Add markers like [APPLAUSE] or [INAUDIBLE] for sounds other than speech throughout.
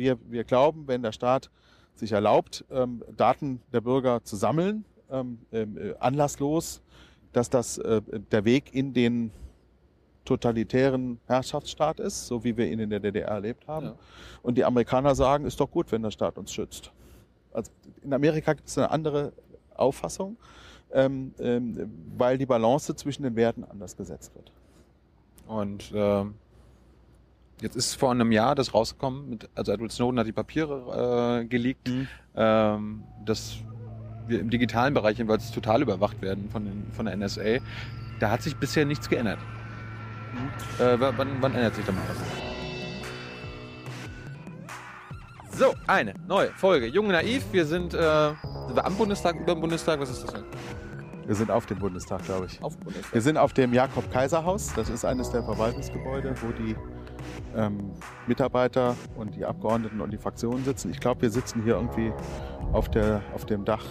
wir, wir glauben, wenn der Staat sich erlaubt, ähm, Daten der Bürger zu sammeln, ähm, ähm, äh, anlasslos, dass das äh, der Weg in den totalitären Herrschaftsstaat ist, so wie wir ihn in der DDR erlebt haben. Ja. Und die Amerikaner sagen, ist doch gut, wenn der Staat uns schützt. Also in Amerika gibt es eine andere Auffassung, ähm, ähm, weil die Balance zwischen den Werten anders gesetzt wird. Und ähm, jetzt ist vor einem Jahr das rausgekommen, mit, also Edward Snowden hat die Papiere äh, geleakt, ähm, dass wir im digitalen Bereich jedenfalls total überwacht werden von, den, von der NSA. Da hat sich bisher nichts geändert. Äh, wa- wann, wann ändert sich da mal was? So, eine neue Folge. Jung und naiv. Wir sind, äh, sind wir am Bundestag, über dem Bundestag. Was ist das denn? Wir sind auf dem Bundestag, glaube ich. Auf dem Bundestag. Wir sind auf dem Jakob-Kaiser-Haus. Das ist eines der Verwaltungsgebäude, wo die ähm, Mitarbeiter und die Abgeordneten und die Fraktionen sitzen. Ich glaube, wir sitzen hier irgendwie auf, der, auf dem Dach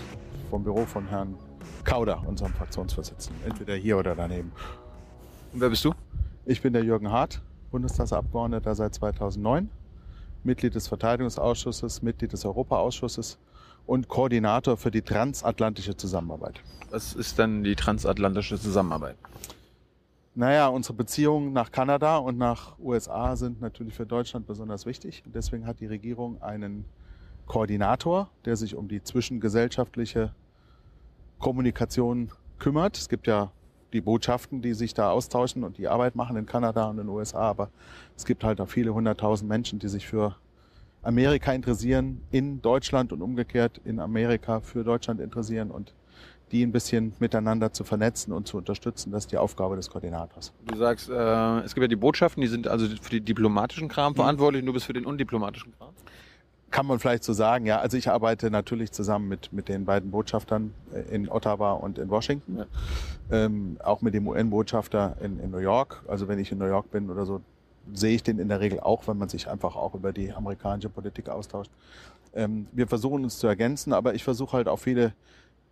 vom Büro von Herrn Kauder, unserem Fraktionsvorsitzenden. Entweder hier oder daneben. Und wer bist du? Ich bin der Jürgen Hart, Bundestagsabgeordneter seit 2009, Mitglied des Verteidigungsausschusses, Mitglied des Europaausschusses und Koordinator für die transatlantische Zusammenarbeit. Was ist dann die transatlantische Zusammenarbeit? Naja, unsere Beziehungen nach Kanada und nach USA sind natürlich für Deutschland besonders wichtig. Und deswegen hat die Regierung einen Koordinator, der sich um die zwischengesellschaftliche Kommunikation kümmert. Es gibt ja die Botschaften, die sich da austauschen und die Arbeit machen in Kanada und in den USA. Aber es gibt halt auch viele hunderttausend Menschen, die sich für Amerika interessieren, in Deutschland und umgekehrt in Amerika für Deutschland interessieren und die ein bisschen miteinander zu vernetzen und zu unterstützen, das ist die Aufgabe des Koordinators. Du sagst, äh, es gibt ja die Botschaften, die sind also für die diplomatischen Kram verantwortlich und du bist für den undiplomatischen Kram. Kann man vielleicht so sagen, ja. Also ich arbeite natürlich zusammen mit, mit den beiden Botschaftern äh, in Ottawa und in Washington. Ja. Ähm, auch mit dem UN-Botschafter in, in New York. Also wenn ich in New York bin oder so, sehe ich den in der Regel auch, wenn man sich einfach auch über die amerikanische Politik austauscht. Ähm, wir versuchen uns zu ergänzen, aber ich versuche halt auch viele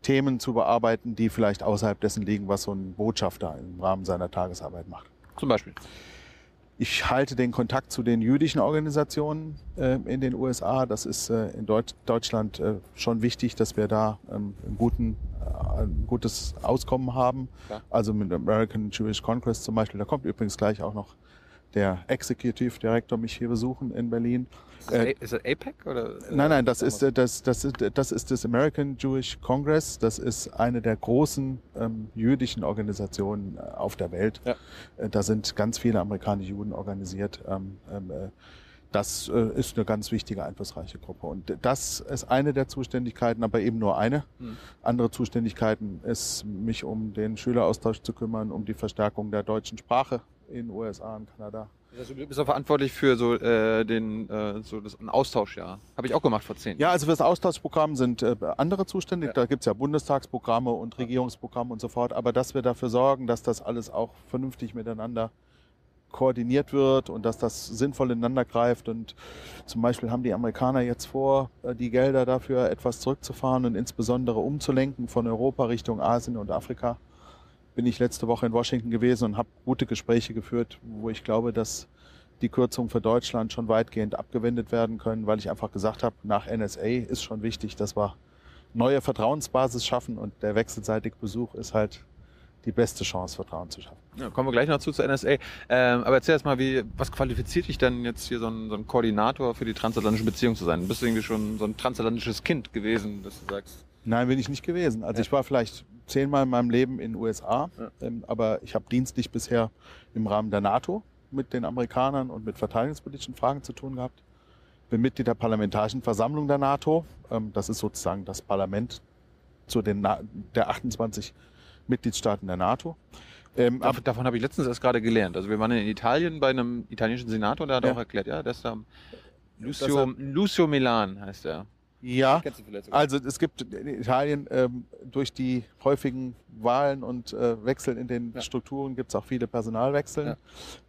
Themen zu bearbeiten, die vielleicht außerhalb dessen liegen, was so ein Botschafter im Rahmen seiner Tagesarbeit macht. Zum Beispiel. Ich halte den Kontakt zu den jüdischen Organisationen äh, in den USA. Das ist äh, in Deut Deutschland äh, schon wichtig, dass wir da ähm, einen guten, äh, ein gutes Auskommen haben. Ja. Also mit dem American Jewish Congress zum Beispiel. Da kommt übrigens gleich auch noch der Executive Director mich hier besuchen in Berlin. Ist, Äh, das, ist das APEC oder? Nein, nein, das ist, äh, das, das, ist, das ist das American Jewish Congress. Das ist eine der großen ähm, jüdischen Organisationen äh, auf der Welt. Ja. Äh, da sind ganz viele amerikanische Juden organisiert. Ähm, ähm, äh, das äh, ist eine ganz wichtige, einflussreiche Gruppe. Und das ist eine der Zuständigkeiten, aber eben nur eine. Hm. Andere Zuständigkeiten ist, mich um den Schüleraustausch zu kümmern, um die Verstärkung der deutschen Sprache in USA und Kanada. Also du bist auch verantwortlich für so äh, den äh, so das ein Austauschjahr. Habe ich auch gemacht vor zehn. Ja, also für das Austauschprogramm sind äh, andere zuständig. Ja. Da gibt's ja Bundestagsprogramme und Regierungsprogramme und so fort. Aber dass wir dafür sorgen, dass das alles auch vernünftig miteinander koordiniert wird und dass das sinnvoll ineinander greift. Und zum Beispiel haben die Amerikaner jetzt vor, äh, die Gelder dafür etwas zurückzufahren und insbesondere umzulenken von Europa Richtung Asien und Afrika. Bin ich letzte Woche in Washington gewesen und habe gute Gespräche geführt, wo ich glaube, dass die Kürzungen für Deutschland schon weitgehend abgewendet werden können, weil ich einfach gesagt habe, nach NSA ist schon wichtig, dass wir neue Vertrauensbasis schaffen und der wechselseitige Besuch ist halt die beste Chance, Vertrauen zu schaffen. Ja, kommen wir gleich noch zu zur NSA. Ähm, aber erzähl erst mal, wie, was qualifiziert dich denn jetzt hier so ein, so ein Koordinator für die transatlantischen Beziehungen zu sein? Du bist irgendwie schon so ein transatlantisches Kind gewesen, dass du sagst. Nein, bin ich nicht gewesen. Also Ja. ich war vielleicht zehnmal in meinem Leben in den USA, Ja. ähm, aber ich habe dienstlich bisher im Rahmen der NATO mit den Amerikanern und mit verteidigungspolitischen Fragen zu tun gehabt. Bin Mitglied der Parlamentarischen Versammlung der NATO. Ähm, das ist sozusagen das Parlament zu den Na der 28 Mitgliedstaaten der NATO. Ähm, Dav davon habe ich letztens erst gerade gelernt. Also wir waren in Italien bei einem italienischen Senator, der hat Ja. auch erklärt, ja, dass da Lucio, Dass Lucio Milan heißt er. Ja? Also es gibt in Italien ähm, durch die häufigen Wahlen und äh, Wechsel in den Ja. Strukturen gibt es auch viele Personalwechsel. Ja.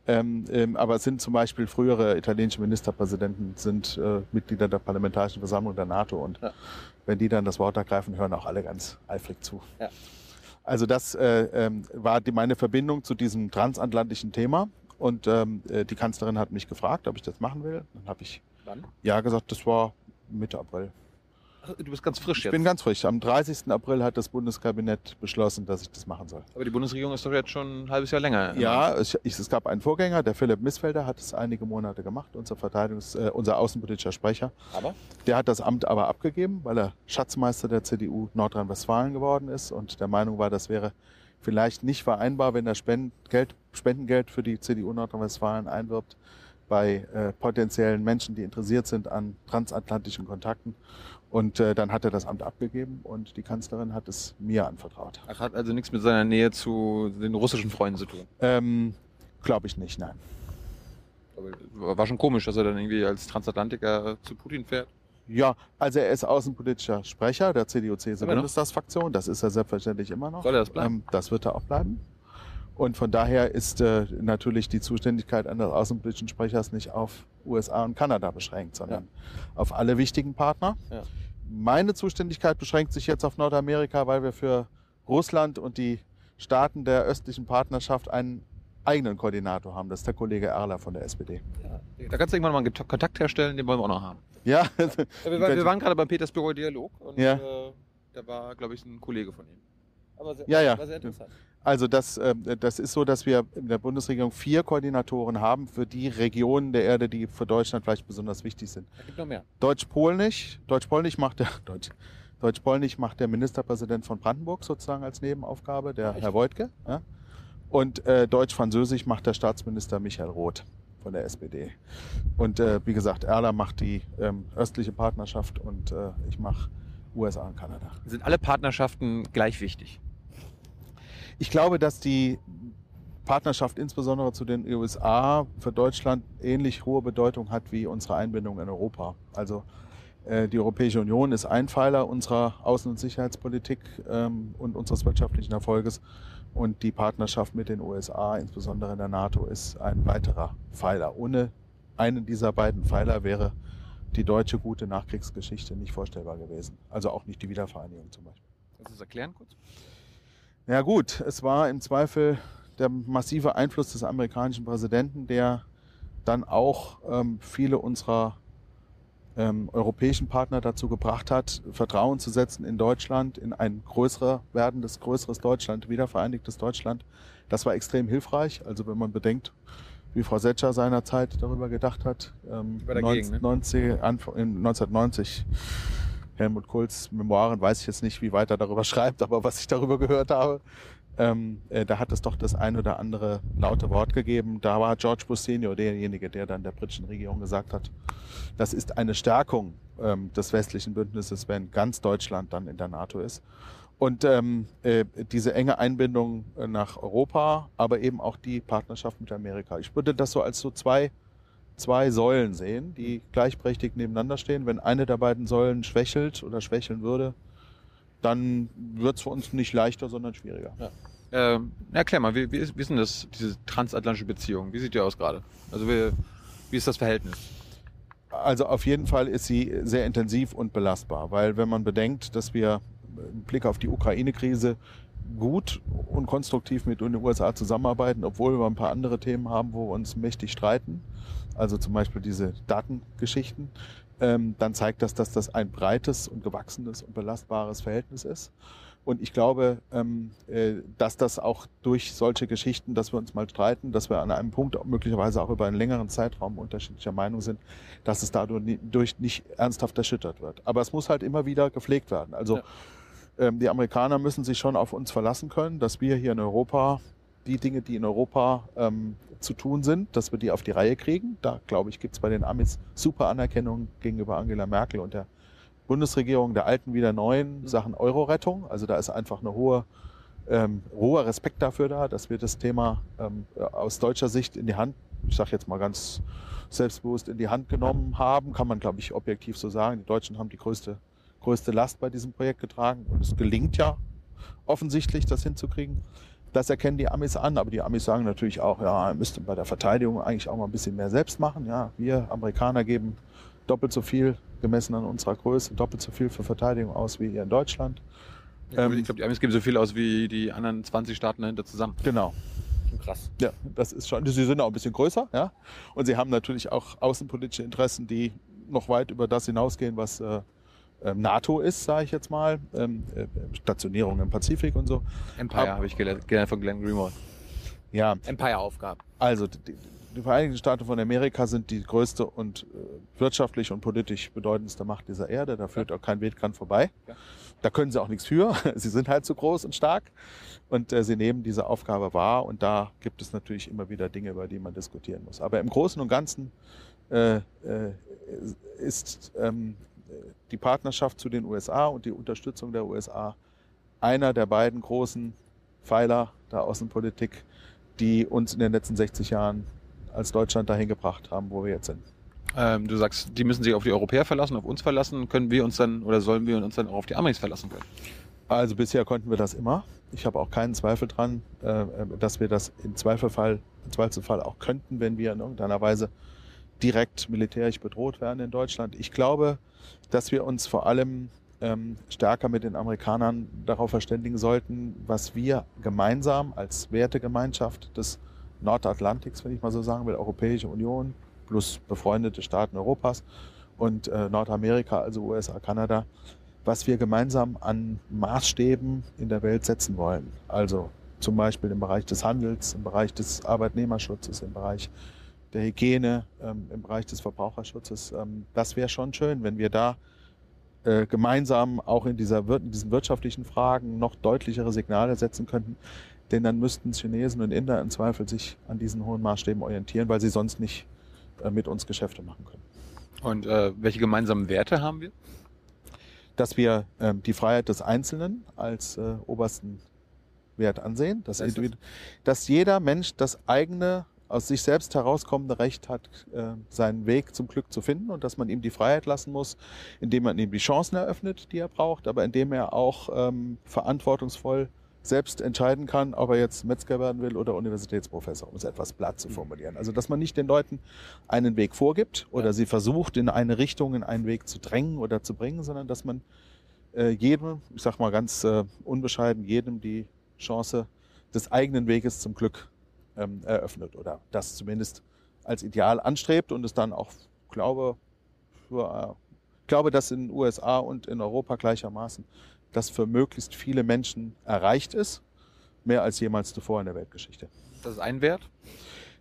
Ähm, ähm, aber es sind zum Beispiel frühere italienische Ministerpräsidenten sind äh, Mitglieder der Parlamentarischen Versammlung der NATO und Ja. wenn die dann das Wort ergreifen, hören auch alle ganz eifrig zu. Also das äh, ähm, war die, meine Verbindung zu diesem transatlantischen Thema und ähm, äh, die Kanzlerin hat mich gefragt, ob ich das machen will. Dann habe ich Wann? Ja, gesagt, das war Mitte April. Ach, du bist ganz frisch Ich jetzt. bin ganz frisch. Am 30. April hat das Bundeskabinett beschlossen, dass ich das machen soll. Aber die Bundesregierung ist doch jetzt schon ein halbes Jahr länger. Ja, es, ich, es gab einen Vorgänger, der Philipp Missfelder hat es einige Monate gemacht, unser Verteidigungs-, äh, unser außenpolitischer Sprecher. Aber? Der hat das Amt aber abgegeben, weil er Schatzmeister der CDU Nordrhein-Westfalen geworden ist und der Meinung war, das wäre vielleicht nicht vereinbar, wenn er Spendengeld, Spendengeld für die CDU Nordrhein-Westfalen einwirbt bei äh, potenziellen Menschen, die interessiert sind an transatlantischen Kontakten. Und äh, dann hat er das Amt abgegeben und die Kanzlerin hat es mir anvertraut. Ach, hat also nichts mit seiner Nähe zu den russischen Freunden zu tun. Ähm, Glaube ich nicht, nein. Aber war schon komisch, dass er dann irgendwie als Transatlantiker zu Putin fährt. Ja, also er ist außenpolitischer Sprecher der? CDU-CSU-Bundestagsfraktion. Das ist er selbstverständlich immer noch. Soll er das bleiben? Ähm, das wird er auch bleiben. Und von daher ist äh, natürlich die Zuständigkeit eines außenpolitischen Sprechers nicht auf USA und Kanada beschränkt, sondern auf alle wichtigen Partner. Ja. Meine Zuständigkeit beschränkt sich jetzt auf Nordamerika, weil wir für Russland und die Staaten der östlichen Partnerschaft einen eigenen Koordinator haben. Das ist der Kollege Erler von der SPD. Da kannst du irgendwann mal einen Kontakt herstellen, den wollen wir auch noch haben. Ja, Ja, wir, [LAUGHS] waren, wir waren gerade beim Petersburger Dialog und Ja. äh, da war, glaube ich, ein Kollege von ihm. Aber sehr, Ja, ja. war sehr interessant. Also das, äh, das ist so, dass wir in der Bundesregierung vier Koordinatoren haben für die Regionen der Erde, die für Deutschland vielleicht besonders wichtig sind. Da gibt noch mehr. Deutsch-Polnisch, Deutsch-Polnisch macht der [LAUGHS] Deutsch, Deutsch-Polnisch macht der Ministerpräsident von Brandenburg sozusagen als Nebenaufgabe, der echt? Herr Woidke. Ja? Und äh, Deutsch-Französisch macht der Staatsminister Michael Roth von der SPD. Und äh, wie gesagt, Erler macht die ähm, östliche Partnerschaft und äh, ich mache USA und Kanada. Sind alle Partnerschaften gleich wichtig? Ich glaube, dass die Partnerschaft insbesondere zu den USA für Deutschland ähnlich hohe Bedeutung hat wie unsere Einbindung in Europa. Also äh, die Europäische Union ist ein Pfeiler unserer Außen- und Sicherheitspolitik ähm, und unseres wirtschaftlichen Erfolges. Und die Partnerschaft mit den USA, insbesondere in der NATO, ist ein weiterer Pfeiler. Ohne einen dieser beiden Pfeiler wäre die deutsche gute Nachkriegsgeschichte nicht vorstellbar gewesen. Also auch nicht die Wiedervereinigung zum Beispiel. Kannst du das erklären kurz? Ja gut, es war im Zweifel der massive Einfluss des amerikanischen Präsidenten, der dann auch ähm, viele unserer ähm, europäischen Partner dazu gebracht hat, Vertrauen zu setzen in Deutschland, in ein größerer werdendes, größeres Deutschland, wiedervereinigtes Deutschland. Das war extrem hilfreich. Also wenn man bedenkt, wie Frau Setscher seinerzeit darüber gedacht hat, ähm, dagegen, ne? 90, Anfang, in 1990 Helmut Kohls Memoiren, weiß ich jetzt nicht, wie weit er darüber [LAUGHS] schreibt, aber was ich darüber gehört habe, ähm, äh, da hat es doch das ein oder andere laute Wort gegeben. Da war George Bush Senior derjenige, der dann der britischen Regierung gesagt hat, das ist eine Stärkung ähm, des westlichen Bündnisses, wenn ganz Deutschland dann in der NATO ist. Und ähm, äh, diese enge Einbindung nach Europa, aber eben auch die Partnerschaft mit Amerika. Ich würde das so als so zwei zwei Säulen sehen, die gleichberechtigt nebeneinander stehen. Wenn eine der beiden Säulen schwächelt oder schwächeln würde, dann wird es für uns nicht leichter, sondern schwieriger. Ähm, erklär mal, wie, wie, ist, wie ist denn das, diese transatlantische Beziehung? Wie sieht die aus gerade? Also wie, wie ist das Verhältnis? Also auf jeden Fall ist sie sehr intensiv und belastbar, weil wenn man bedenkt, dass wir im Blick auf die Ukraine-Krise gut und konstruktiv mit den USA zusammenarbeiten, obwohl wir ein paar andere Themen haben, wo wir uns mächtig streiten, also zum Beispiel diese Datengeschichten, ähm, dann zeigt das, dass das ein breites und gewachsenes und belastbares Verhältnis ist. Und ich glaube, ähm, äh, dass das auch durch solche Geschichten, dass wir uns mal streiten, dass wir an einem Punkt auch möglicherweise auch über einen längeren Zeitraum unterschiedlicher Meinung sind, dass es dadurch ni- durch nicht ernsthaft erschüttert wird. Aber es muss halt immer wieder gepflegt werden. Also Ja. ähm, die Amerikaner müssen sich schon auf uns verlassen können, dass wir hier in Europa die Dinge, die in Europa ähm, zu tun sind, dass wir die auf die Reihe kriegen. Da, glaube ich, gibt es bei den Amis super Anerkennung gegenüber Angela Merkel und der Bundesregierung, der alten wie der neuen, Sachen Euro-Rettung. Also da ist einfach eine hohe, ähm, hoher Respekt dafür da, dass wir das Thema ähm, aus deutscher Sicht in die Hand, ich sage jetzt mal ganz selbstbewusst in die Hand genommen haben, kann man, glaube ich, objektiv so sagen. Die Deutschen haben die größte, größte Last bei diesem Projekt getragen und es gelingt ja offensichtlich, das hinzukriegen. Das erkennen die Amis an, aber die Amis sagen natürlich auch, ja, ihr müsst bei der Verteidigung eigentlich auch mal ein bisschen mehr selbst machen. Ja, wir Amerikaner geben doppelt so viel gemessen an unserer Größe, doppelt so viel für Verteidigung aus wie ihr in Deutschland. Ähm, ich glaube, die Amis geben so viel aus wie die anderen 20 Staaten dahinter zusammen. Genau. Krass. Ja, das ist schon. Sie sind auch ein bisschen größer, ja. Und sie haben natürlich auch außenpolitische Interessen, die noch weit über das hinausgehen, was äh, NATO ist, sage ich jetzt mal. Ähm, äh, Stationierung im Pazifik und so. Empire Ab- habe ich gelernt, gelernt von Glenn Greenwald. Ja, Empire-Aufgaben. also die, die Vereinigten Staaten von Amerika sind die größte und äh, wirtschaftlich und politisch bedeutendste Macht dieser Erde. Da führt auch kein Weg dran vorbei. Ja. Da können sie auch nichts für. [LAUGHS] Sie sind halt so groß und stark und äh, sie nehmen diese Aufgabe wahr. Und da gibt es natürlich immer wieder Dinge, über die man diskutieren muss. Aber im Großen und Ganzen äh, äh, ist ähm, die Partnerschaft zu den USA und die Unterstützung der USA einer der beiden großen Pfeiler der Außenpolitik, die uns in den letzten 60 Jahren als Deutschland dahin gebracht haben, wo wir jetzt sind. Ähm, du sagst, die müssen sich auf die Europäer verlassen, auf uns verlassen. Können wir uns dann oder sollen wir uns dann auch auf die Amis verlassen können? Also bisher konnten wir das immer. Ich habe auch keinen Zweifel dran, äh, dass wir das im Zweifelfall, im Zweifelsfall auch könnten, wenn wir in irgendeiner Weise direkt militärisch bedroht werden in Deutschland. Ich glaube, dass wir uns vor allem ähm, stärker mit den Amerikanern darauf verständigen sollten, was wir gemeinsam als Wertegemeinschaft des Nordatlantiks, wenn ich mal so sagen will, Europäische Union plus befreundete Staaten Europas und äh, Nordamerika, also USA, Kanada, was wir gemeinsam an Maßstäben in der Welt setzen wollen. Also zum Beispiel im Bereich des Handels, im Bereich des Arbeitnehmerschutzes, im Bereich der Hygiene, ähm, im Bereich des Verbraucherschutzes. Ähm, das wäre schon schön, wenn wir da äh, gemeinsam auch in, dieser, in diesen wirtschaftlichen Fragen noch deutlichere Signale setzen könnten. Denn dann müssten Chinesen und Inder im Zweifel sich an diesen hohen Maßstäben orientieren, weil sie sonst nicht äh, mit uns Geschäfte machen können. Und äh, welche gemeinsamen Werte haben wir? dass wir ähm, die Freiheit des Einzelnen als äh, obersten Wert ansehen, dass, heißt das? Dass jeder Mensch das eigene, aus sich selbst herauskommende Recht hat, äh, seinen Weg zum Glück zu finden und dass man ihm die Freiheit lassen muss, indem man ihm die Chancen eröffnet, die er braucht, aber indem er auch ähm, verantwortungsvoll selbst entscheiden kann, ob er jetzt Metzger werden will oder Universitätsprofessor, um es etwas platt zu formulieren. Also, dass man nicht den Leuten einen Weg vorgibt oder Ja. sie versucht, in eine Richtung, in einen Weg zu drängen oder zu bringen, sondern dass man äh, jedem, ich sag mal ganz äh, unbescheiden, jedem die Chance des eigenen Weges zum Glück ähm, eröffnet oder das zumindest als Ideal anstrebt und es dann auch, glaube, für, äh, glaube, dass in den USA und in Europa gleichermaßen das für möglichst viele Menschen erreicht ist, mehr als jemals zuvor in der Weltgeschichte. Das ist ein Wert.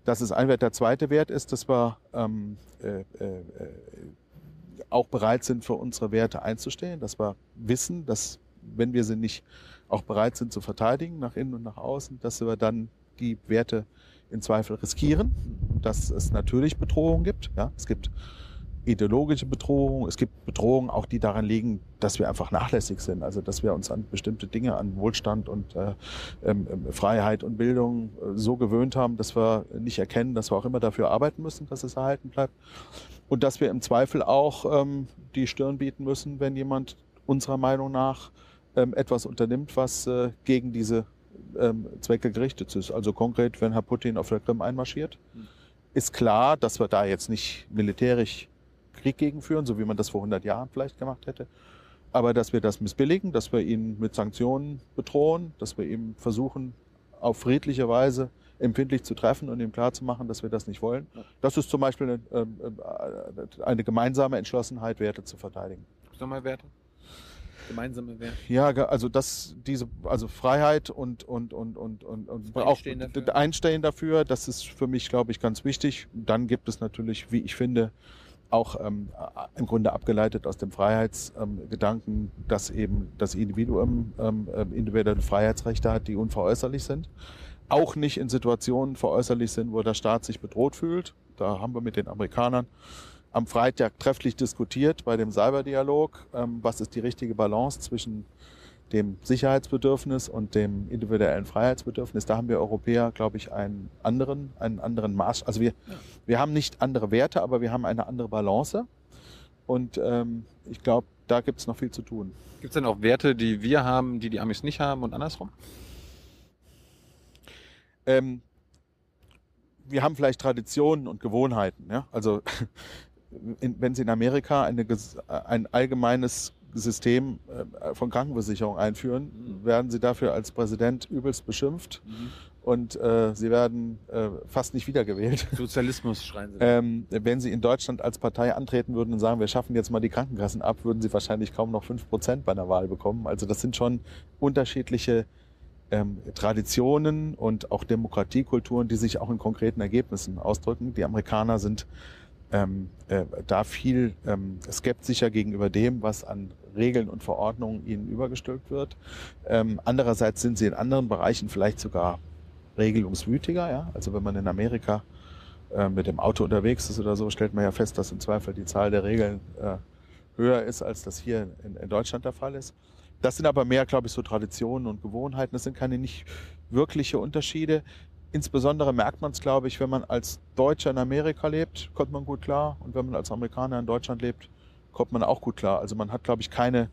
Das ist ein Wert. Der zweite Wert ist, dass wir ähm, äh, äh, auch bereit sind, für unsere Werte einzustehen, dass wir wissen, dass wenn wir sie nicht auch bereit sind zu verteidigen, nach innen und nach außen, dass wir dann die Werte in Zweifel riskieren, dass es natürlich Bedrohungen gibt. Ja, es gibt ideologische Bedrohungen, es gibt Bedrohungen auch, die daran liegen, dass wir einfach nachlässig sind, also dass wir uns an bestimmte Dinge, an Wohlstand und äh, ähm, ähm, Freiheit und Bildung äh, so gewöhnt haben, dass wir nicht erkennen, dass wir auch immer dafür arbeiten müssen, dass es erhalten bleibt. Und dass wir im Zweifel auch ähm, die Stirn bieten müssen, wenn jemand unserer Meinung nach ähm, etwas unternimmt, was äh, gegen diese ähm, Zwecke gerichtet ist. Also konkret, wenn Herr Putin auf der Krim einmarschiert, Hm. ist klar, dass wir da jetzt nicht militärisch Krieg gegenführen, so wie man das vor 100 Jahren vielleicht gemacht hätte. Aber dass wir das missbilligen, dass wir ihn mit Sanktionen bedrohen, dass wir ihm versuchen, auf friedliche Weise empfindlich zu treffen und ihm klarzumachen, dass wir das nicht wollen. Das ist zum Beispiel eine, ähm, äh, eine gemeinsame Entschlossenheit, Werte zu verteidigen. Nochmal Werte? Gemeinsame Werte. Ja, also das, diese, also Freiheit und und und und und, und auch Einstehen dafür. Einstehen dafür, das ist für mich, glaube ich, ganz wichtig. Dann gibt es natürlich, wie ich finde, auch ähm, äh, im Grunde abgeleitet aus dem Freiheitsgedanken, ähm, dass eben das Individuum ähm, ähm, individuelle Freiheitsrechte hat, die unveräußerlich sind. Auch nicht in Situationen veräußerlich sind, wo der Staat sich bedroht fühlt. Da haben wir mit den Amerikanern am Freitag trefflich diskutiert bei dem Cyberdialog, ähm, was ist die richtige Balance zwischen dem Sicherheitsbedürfnis und dem individuellen Freiheitsbedürfnis. Da haben wir Europäer, glaube ich, einen anderen, einen anderen Maß. Also wir, wir haben nicht andere Werte, aber wir haben eine andere Balance. Und ähm, ich glaube, da gibt es noch viel zu tun. Gibt es denn auch Werte, die wir haben, die die Amis nicht haben und andersrum? Ähm, wir haben vielleicht Traditionen und Gewohnheiten. Ja? Also in, wenn Sie in Amerika eine, ges- ein allgemeines System äh, von Krankenversicherung einführen, werden Sie dafür als Präsident übelst beschimpft und äh, sie werden äh, fast nicht wiedergewählt. [LAUGHS] Sozialismus schreien sie. Ähm, wenn sie in Deutschland als Partei antreten würden und sagen, wir schaffen jetzt mal die Krankenkassen ab, würden sie wahrscheinlich kaum noch fünf Prozent bei einer Wahl bekommen. Also das sind schon unterschiedliche ähm, Traditionen und auch Demokratiekulturen, die sich auch in konkreten Ergebnissen ausdrücken. Die Amerikaner sind ähm, äh, da viel ähm, skeptischer gegenüber dem, was an Regeln und Verordnungen ihnen übergestülpt wird. Ähm, andererseits sind sie in anderen Bereichen vielleicht sogar regelungswütiger. Ja? Also wenn man in Amerika äh, mit dem Auto unterwegs ist oder so, stellt man ja fest, dass im Zweifel die Zahl der Regeln äh, höher ist, als das hier in, in Deutschland der Fall ist. Das sind aber mehr, glaube ich, so Traditionen und Gewohnheiten. Das sind keine nicht wirkliche Unterschiede. Insbesondere merkt man es, glaube ich, wenn man als Deutscher in Amerika lebt, kommt man gut klar. Und wenn man als Amerikaner in Deutschland lebt, kommt man auch gut klar. Also man hat, glaube ich, keine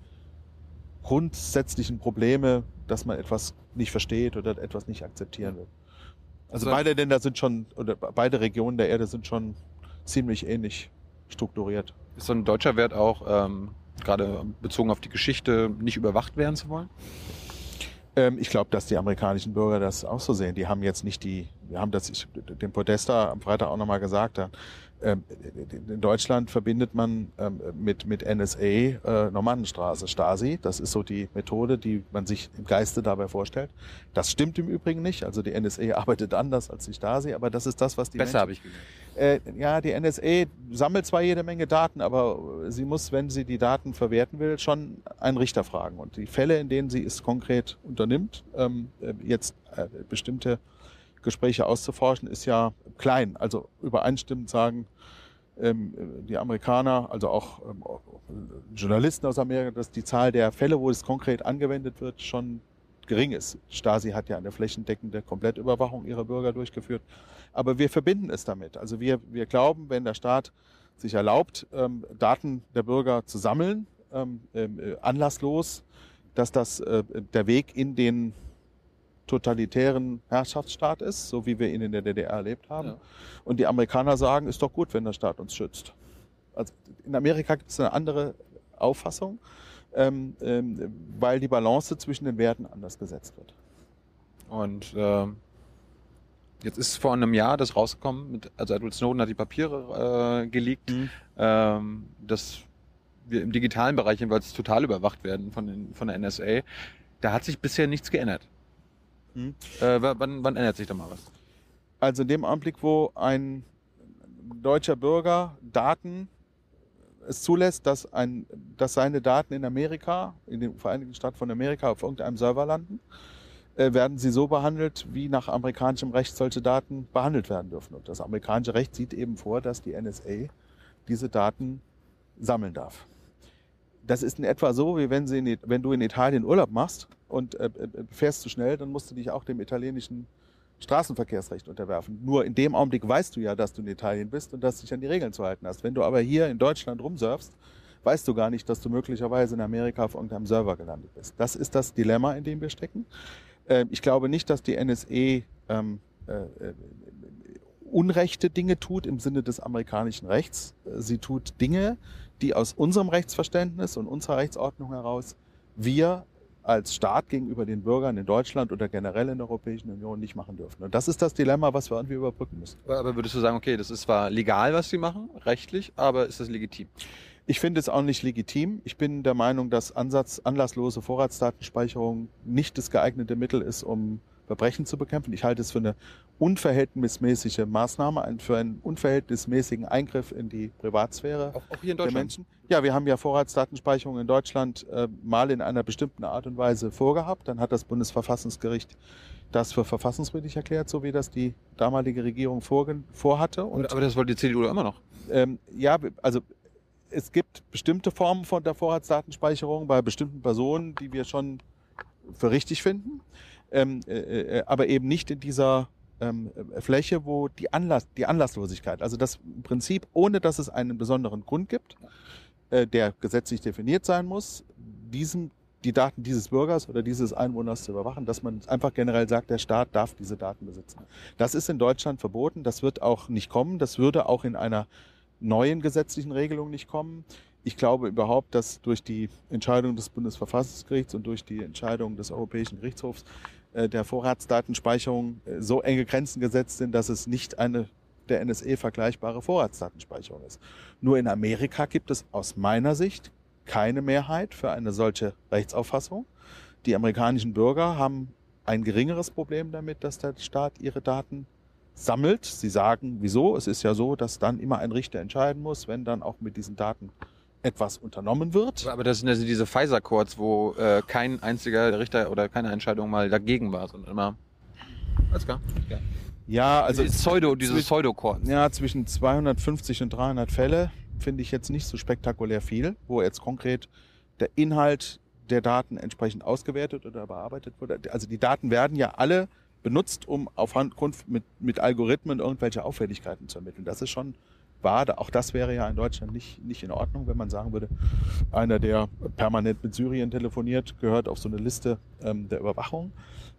grundsätzlichen Probleme, dass man etwas nicht versteht oder etwas nicht akzeptieren will. Also, also beide Länder sind schon, oder beide Regionen der Erde sind schon ziemlich ähnlich strukturiert. Ist so ein deutscher Wert auch, ähm, gerade bezogen auf die Geschichte, nicht überwacht werden zu wollen? Ähm, ich glaube, dass die amerikanischen Bürger das auch so sehen. Die haben jetzt nicht die, wir haben das dem Podesta am Freitag auch nochmal gesagt, da, ähm, in Deutschland verbindet man ähm, mit, mit NSA äh, Normannenstraße, Stasi. Das ist so die Methode, die man sich im Geiste dabei vorstellt. Das stimmt im Übrigen nicht. Also die NSA [LAUGHS] arbeitet anders als die Stasi, aber das ist das, was die Besser habe ich gesehen. Äh, ja, die NSA sammelt zwar jede Menge Daten, aber sie muss, wenn sie die Daten verwerten will, schon einen Richter fragen. Und die Fälle, in denen sie es konkret unternimmt, ähm, äh, jetzt äh, bestimmte Gespräche auszuforschen, ist ja klein. Also übereinstimmend sagen ähm, die Amerikaner, also auch ähm, Journalisten aus Amerika, dass die Zahl der Fälle, wo es konkret angewendet wird, schon gering ist. Stasi hat ja eine flächendeckende Komplettüberwachung ihrer Bürger durchgeführt. Aber wir verbinden es damit. Also wir, wir glauben, wenn der Staat sich erlaubt, ähm, Daten der Bürger zu sammeln, ähm, äh, anlasslos, dass das äh, der Weg in den totalitären Herrschaftsstaat ist, so wie wir ihn in der DDR erlebt haben. Ja. Und die Amerikaner sagen, ist doch gut, wenn der Staat uns schützt. Also in Amerika gibt es eine andere Auffassung, ähm, ähm, weil die Balance zwischen den Werten anders gesetzt wird. Und äh, jetzt ist vor einem Jahr das rausgekommen, mit, also Edward Snowden hat die Papiere äh, geleakt, mhm. ähm, dass wir im digitalen Bereich jedenfalls total überwacht werden von, den, von der NSA. Da hat sich bisher nichts geändert. Hm? Äh, wann, wann ändert sich da mal was? Also in dem Augenblick, wo ein deutscher Bürger Daten es zulässt, dass, ein, dass seine Daten in Amerika, in den Vereinigten Staaten von Amerika auf irgendeinem Server landen, äh, werden sie so behandelt, wie nach amerikanischem Recht solche Daten behandelt werden dürfen. Und das amerikanische Recht sieht eben vor, dass die NSA diese Daten sammeln darf das ist in etwa so, wie wenn, in, wenn du in Italien Urlaub machst und äh, äh, fährst zu schnell, dann musst du dich auch dem italienischen Straßenverkehrsrecht unterwerfen. Nur in dem Augenblick weißt du ja, dass du in Italien bist und dass du dich an die Regeln zu halten hast. Wenn du aber hier in Deutschland rumsurfst, weißt du gar nicht, dass du möglicherweise in Amerika auf irgendeinem Server gelandet bist. Das ist das Dilemma, in dem wir stecken. Äh, ich glaube nicht, dass die NSE ähm, äh, äh, unrechte Dinge tut im Sinne des amerikanischen Rechts. Sie tut Dinge, die aus unserem Rechtsverständnis und unserer Rechtsordnung heraus wir als Staat gegenüber den Bürgern in Deutschland oder generell in der Europäischen Union nicht machen dürfen. Und das ist das Dilemma, was wir irgendwie überbrücken müssen. Aber würdest du sagen, okay, das ist zwar legal, was sie machen, rechtlich, aber ist das legitim? Ich finde es auch nicht legitim. Ich bin der Meinung, dass Ansatz, anlasslose Vorratsdatenspeicherung nicht das geeignete Mittel ist, um Verbrechen zu bekämpfen. Ich halte es für eine unverhältnismäßige Maßnahme, für einen unverhältnismäßigen Eingriff in die Privatsphäre auch, auch hier in der Menschen. Ja, wir haben ja Vorratsdatenspeicherung in Deutschland äh, mal in einer bestimmten Art und Weise vorgehabt. Dann hat das Bundesverfassungsgericht das für verfassungswidrig erklärt, so wie das die damalige Regierung vorhatte. Und, aber das wollte die CDU immer noch. Ähm, ja, also es gibt bestimmte Formen von der Vorratsdatenspeicherung bei bestimmten Personen, die wir schon für richtig finden ähm, äh, äh, aber eben nicht in dieser ähm, Fläche, wo die Anlass, die Anlasslosigkeit, also das Prinzip, ohne dass es einen besonderen Grund gibt, äh, der gesetzlich definiert sein muss, diesem die Daten dieses Bürgers oder dieses Einwohners zu überwachen, dass man einfach generell sagt, der Staat darf diese Daten besitzen. Das ist in Deutschland verboten, das wird auch nicht kommen, das würde auch in einer neuen gesetzlichen Regelung nicht kommen. Ich glaube überhaupt, dass durch die Entscheidung des Bundesverfassungsgerichts und durch die Entscheidung des Europäischen Gerichtshofs äh, der Vorratsdatenspeicherung äh, so enge Grenzen gesetzt sind, dass es nicht eine der NSE vergleichbare Vorratsdatenspeicherung ist. Nur in Amerika gibt es aus meiner Sicht keine Mehrheit für eine solche Rechtsauffassung. Die amerikanischen Bürger haben ein geringeres Problem damit, dass der Staat ihre Daten sammelt. Sie sagen, wieso? Es ist ja so, dass dann immer ein Richter entscheiden muss, wenn dann auch mit diesen Daten etwas unternommen wird. Aber das sind also diese Pfizer-Courts, wo äh, kein einziger Richter oder keine Entscheidung mal dagegen war, sondern immer. Alles klar. Ja, ja also. Dieses Pseudo, dieses Pseudo-Courts. Ja, zwischen 250 und 300 Fälle finde ich jetzt nicht so spektakulär viel, wo jetzt konkret der Inhalt der Daten entsprechend ausgewertet oder bearbeitet wurde. Also die Daten werden ja alle benutzt, um aufgrund mit, mit Algorithmen irgendwelche Auffälligkeiten zu ermitteln. Das ist schon wahr. Auch das wäre ja in Deutschland nicht, nicht in Ordnung, wenn man sagen würde, einer, der permanent mit Syrien telefoniert, gehört auf so eine Liste ähm, der Überwachung.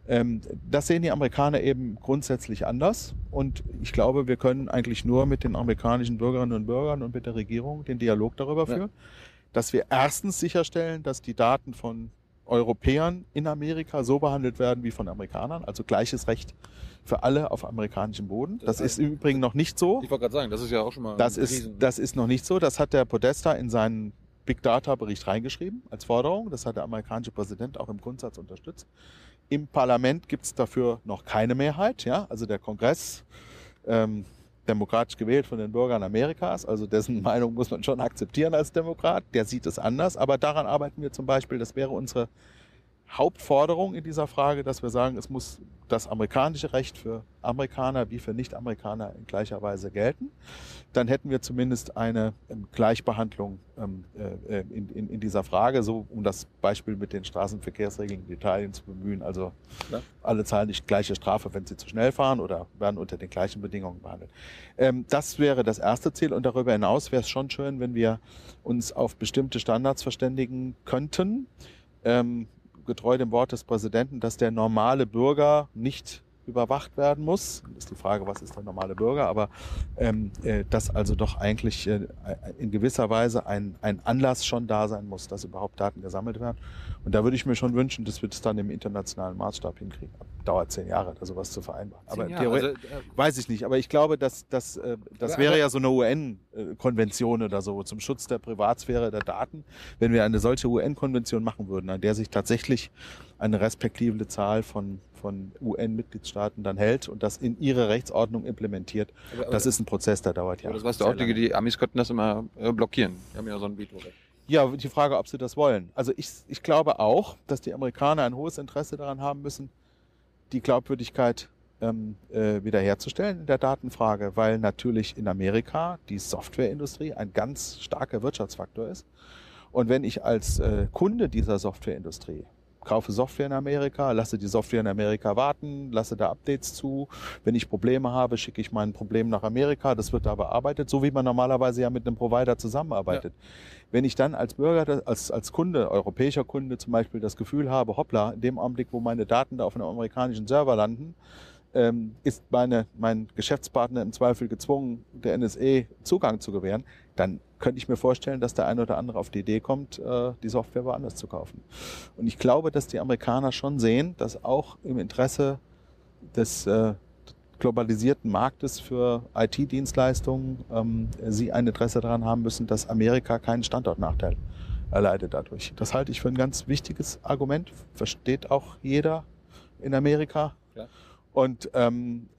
Ähm, das sehen die Amerikaner eben grundsätzlich anders. Und ich glaube, wir können eigentlich nur mit den amerikanischen Bürgerinnen und Bürgern und mit der Regierung den Dialog darüber führen, ja. dass wir erstens sicherstellen, dass die Daten von Europäern in Amerika so behandelt werden wie von Amerikanern, also gleiches Recht für alle auf amerikanischem Boden. Das, das ist im Übrigen noch nicht so. Ich wollte gerade sagen, das ist ja auch schon mal. Das ist, das ist noch nicht so. Das hat der Podesta in seinen Big Data Bericht reingeschrieben als Forderung. Das hat der amerikanische Präsident auch im Grundsatz unterstützt. Im Parlament gibt es dafür noch keine Mehrheit. Ja, also der Kongress ähm, demokratisch gewählt von den Bürgern Amerikas, also dessen [LAUGHS] Meinung muss man schon akzeptieren als Demokrat, der sieht es anders, aber daran arbeiten wir zum Beispiel, das wäre unsere Hauptforderung in dieser Frage, dass wir sagen, es muss das amerikanische Recht für Amerikaner wie für Nicht-Amerikaner in gleicher Weise gelten. Dann hätten wir zumindest eine ähm, Gleichbehandlung ähm, äh, in, in, in, dieser Frage, so um das Beispiel mit den Straßenverkehrsregeln in Italien zu bemühen. Also ja. alle zahlen die gleiche Strafe, wenn sie zu schnell fahren oder werden unter den gleichen Bedingungen behandelt. Ähm, das wäre das erste Ziel und darüber hinaus wäre es schon schön, wenn wir uns auf bestimmte Standards verständigen könnten. Ähm, getreu dem Wort des Präsidenten, dass der normale Bürger nicht überwacht werden muss. Ist die Frage, was ist der normale Bürger, aber ähm, äh, dass also doch eigentlich äh, in gewisser Weise ein, ein Anlass schon da sein muss, dass überhaupt Daten gesammelt werden. Und da würde ich mir schon wünschen, dass wir das dann im internationalen Maßstab hinkriegen. Dauert zehn Jahre, da sowas zu vereinbaren. Aber also, äh, weiß ich nicht. Aber ich glaube, dass, dass äh, das wäre ja so eine UN-Konvention oder so zum Schutz der Privatsphäre der Daten. Wenn wir eine solche UN-Konvention machen würden, an der sich tatsächlich eine respektive Zahl von von UN-Mitgliedstaaten dann hält und das in ihre Rechtsordnung implementiert. Aber, aber, das ist ein Prozess, der dauert ja. Das weißt du auch, die, die Amis könnten das immer äh, blockieren. Die haben ja so ein Vetorecht. Ja, die Frage, ob sie das wollen. Also ich, ich glaube auch, dass die Amerikaner ein hohes Interesse daran haben müssen, die Glaubwürdigkeit ähm, äh, wiederherzustellen in der Datenfrage, weil natürlich in Amerika die Softwareindustrie ein ganz starker Wirtschaftsfaktor ist. Und wenn ich als äh, Kunde dieser Softwareindustrie kaufe Software in Amerika, lasse die Software in Amerika warten, lasse da Updates zu. Wenn ich Probleme habe, schicke ich mein Problem nach Amerika, das wird da bearbeitet, so wie man normalerweise ja mit einem Provider zusammenarbeitet. Ja. Wenn ich dann als Bürger, als, als Kunde, europäischer Kunde zum Beispiel das Gefühl habe, hoppla, in dem Augenblick, wo meine Daten da auf einem amerikanischen Server landen, ähm, ist meine, mein Geschäftspartner im Zweifel gezwungen, der NSE Zugang zu gewähren, dann könnte ich mir vorstellen, dass der eine oder andere auf die Idee kommt, äh, die Software woanders zu kaufen. Und ich glaube, dass die Amerikaner schon sehen, dass auch im Interesse des äh, globalisierten Marktes für IT-Dienstleistungen ähm, sie ein Interesse daran haben müssen, dass Amerika keinen Standortnachteil erleidet dadurch. Das halte ich für ein ganz wichtiges Argument. Versteht auch jeder in Amerika. Ja. Und ähm,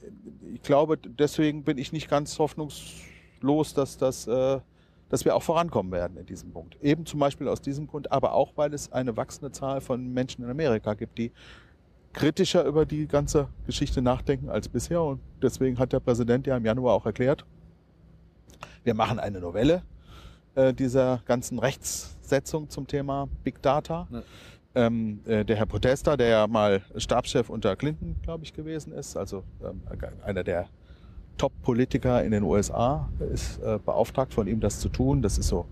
ich glaube, deswegen bin ich nicht ganz hoffnungslos, dass, das, äh, dass wir auch vorankommen werden in diesem Punkt. Eben zum Beispiel aus diesem Grund, aber auch, weil es eine wachsende Zahl von Menschen in Amerika gibt, die kritischer über die ganze Geschichte nachdenken als bisher. Und deswegen hat der Präsident ja im Januar auch erklärt, wir machen eine Novelle äh, dieser ganzen Rechtssetzung zum Thema Big Data. Ja ähm, äh, der Herr Podesta, der ja mal Stabschef unter Clinton, glaube ich, gewesen ist, also ähm, einer der Top-Politiker in den USA, ist äh, beauftragt von ihm, das zu tun. Das ist so,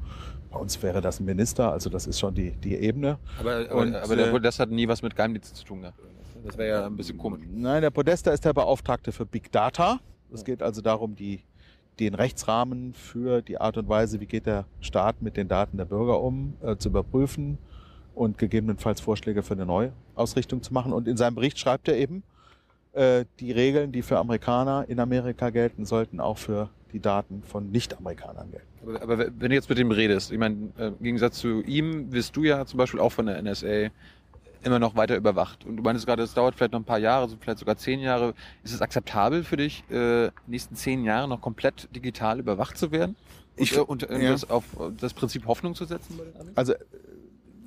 bei uns wäre das ein Minister, also das ist schon die, die Ebene. Aber, aber, Und, aber der äh, Podesta hat nie was mit Geheimdiensten zu tun gehabt. Das wäre ja ein bisschen komisch. Nein, der Podesta ist der Beauftragte für Big Data. Es geht also darum, die, den Rechtsrahmen für die Art und Weise, wie geht der Staat mit den Daten der Bürger um, äh, zu überprüfen und gegebenenfalls Vorschläge für eine Neuausrichtung zu machen. Und in seinem Bericht schreibt er eben, äh, die Regeln, die für Amerikaner in Amerika gelten, sollten auch für die Daten von Nicht-Amerikanern gelten. Aber, aber wenn du jetzt mit dem redest, ich meine, äh, im Gegensatz zu ihm wirst du ja zum Beispiel auch von der NSA immer noch weiter überwacht. Und du meinst gerade, es dauert vielleicht noch ein paar Jahre, vielleicht sogar zehn Jahre. Ist es akzeptabel für dich, äh, die nächsten zehn Jahre noch komplett digital überwacht zu werden? Und, Ich- und äh, ja. das auf das Prinzip Hoffnung zu setzen bei den? Also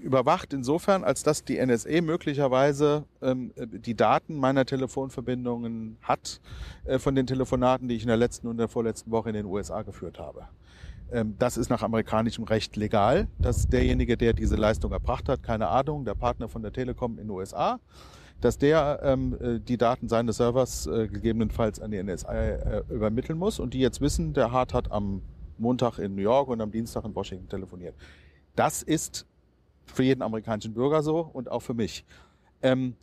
überwacht insofern, als dass die NSA möglicherweise ähm, äh, die Daten meiner Telefonverbindungen hat äh, von den Telefonaten, die ich in der letzten und der vorletzten Woche in den USA geführt habe. Ähm, das ist nach amerikanischem Recht legal, dass derjenige, der diese Leistung erbracht hat, keine Ahnung, der Partner von der Telekom in den USA, dass der ähm, äh, die Daten seines Servers äh, gegebenenfalls an die NSA äh, übermitteln muss und die jetzt wissen, der Hart hat am Montag in New York und am Dienstag in Washington telefoniert. Das ist für jeden amerikanischen Bürger so und auch für mich. Ähm,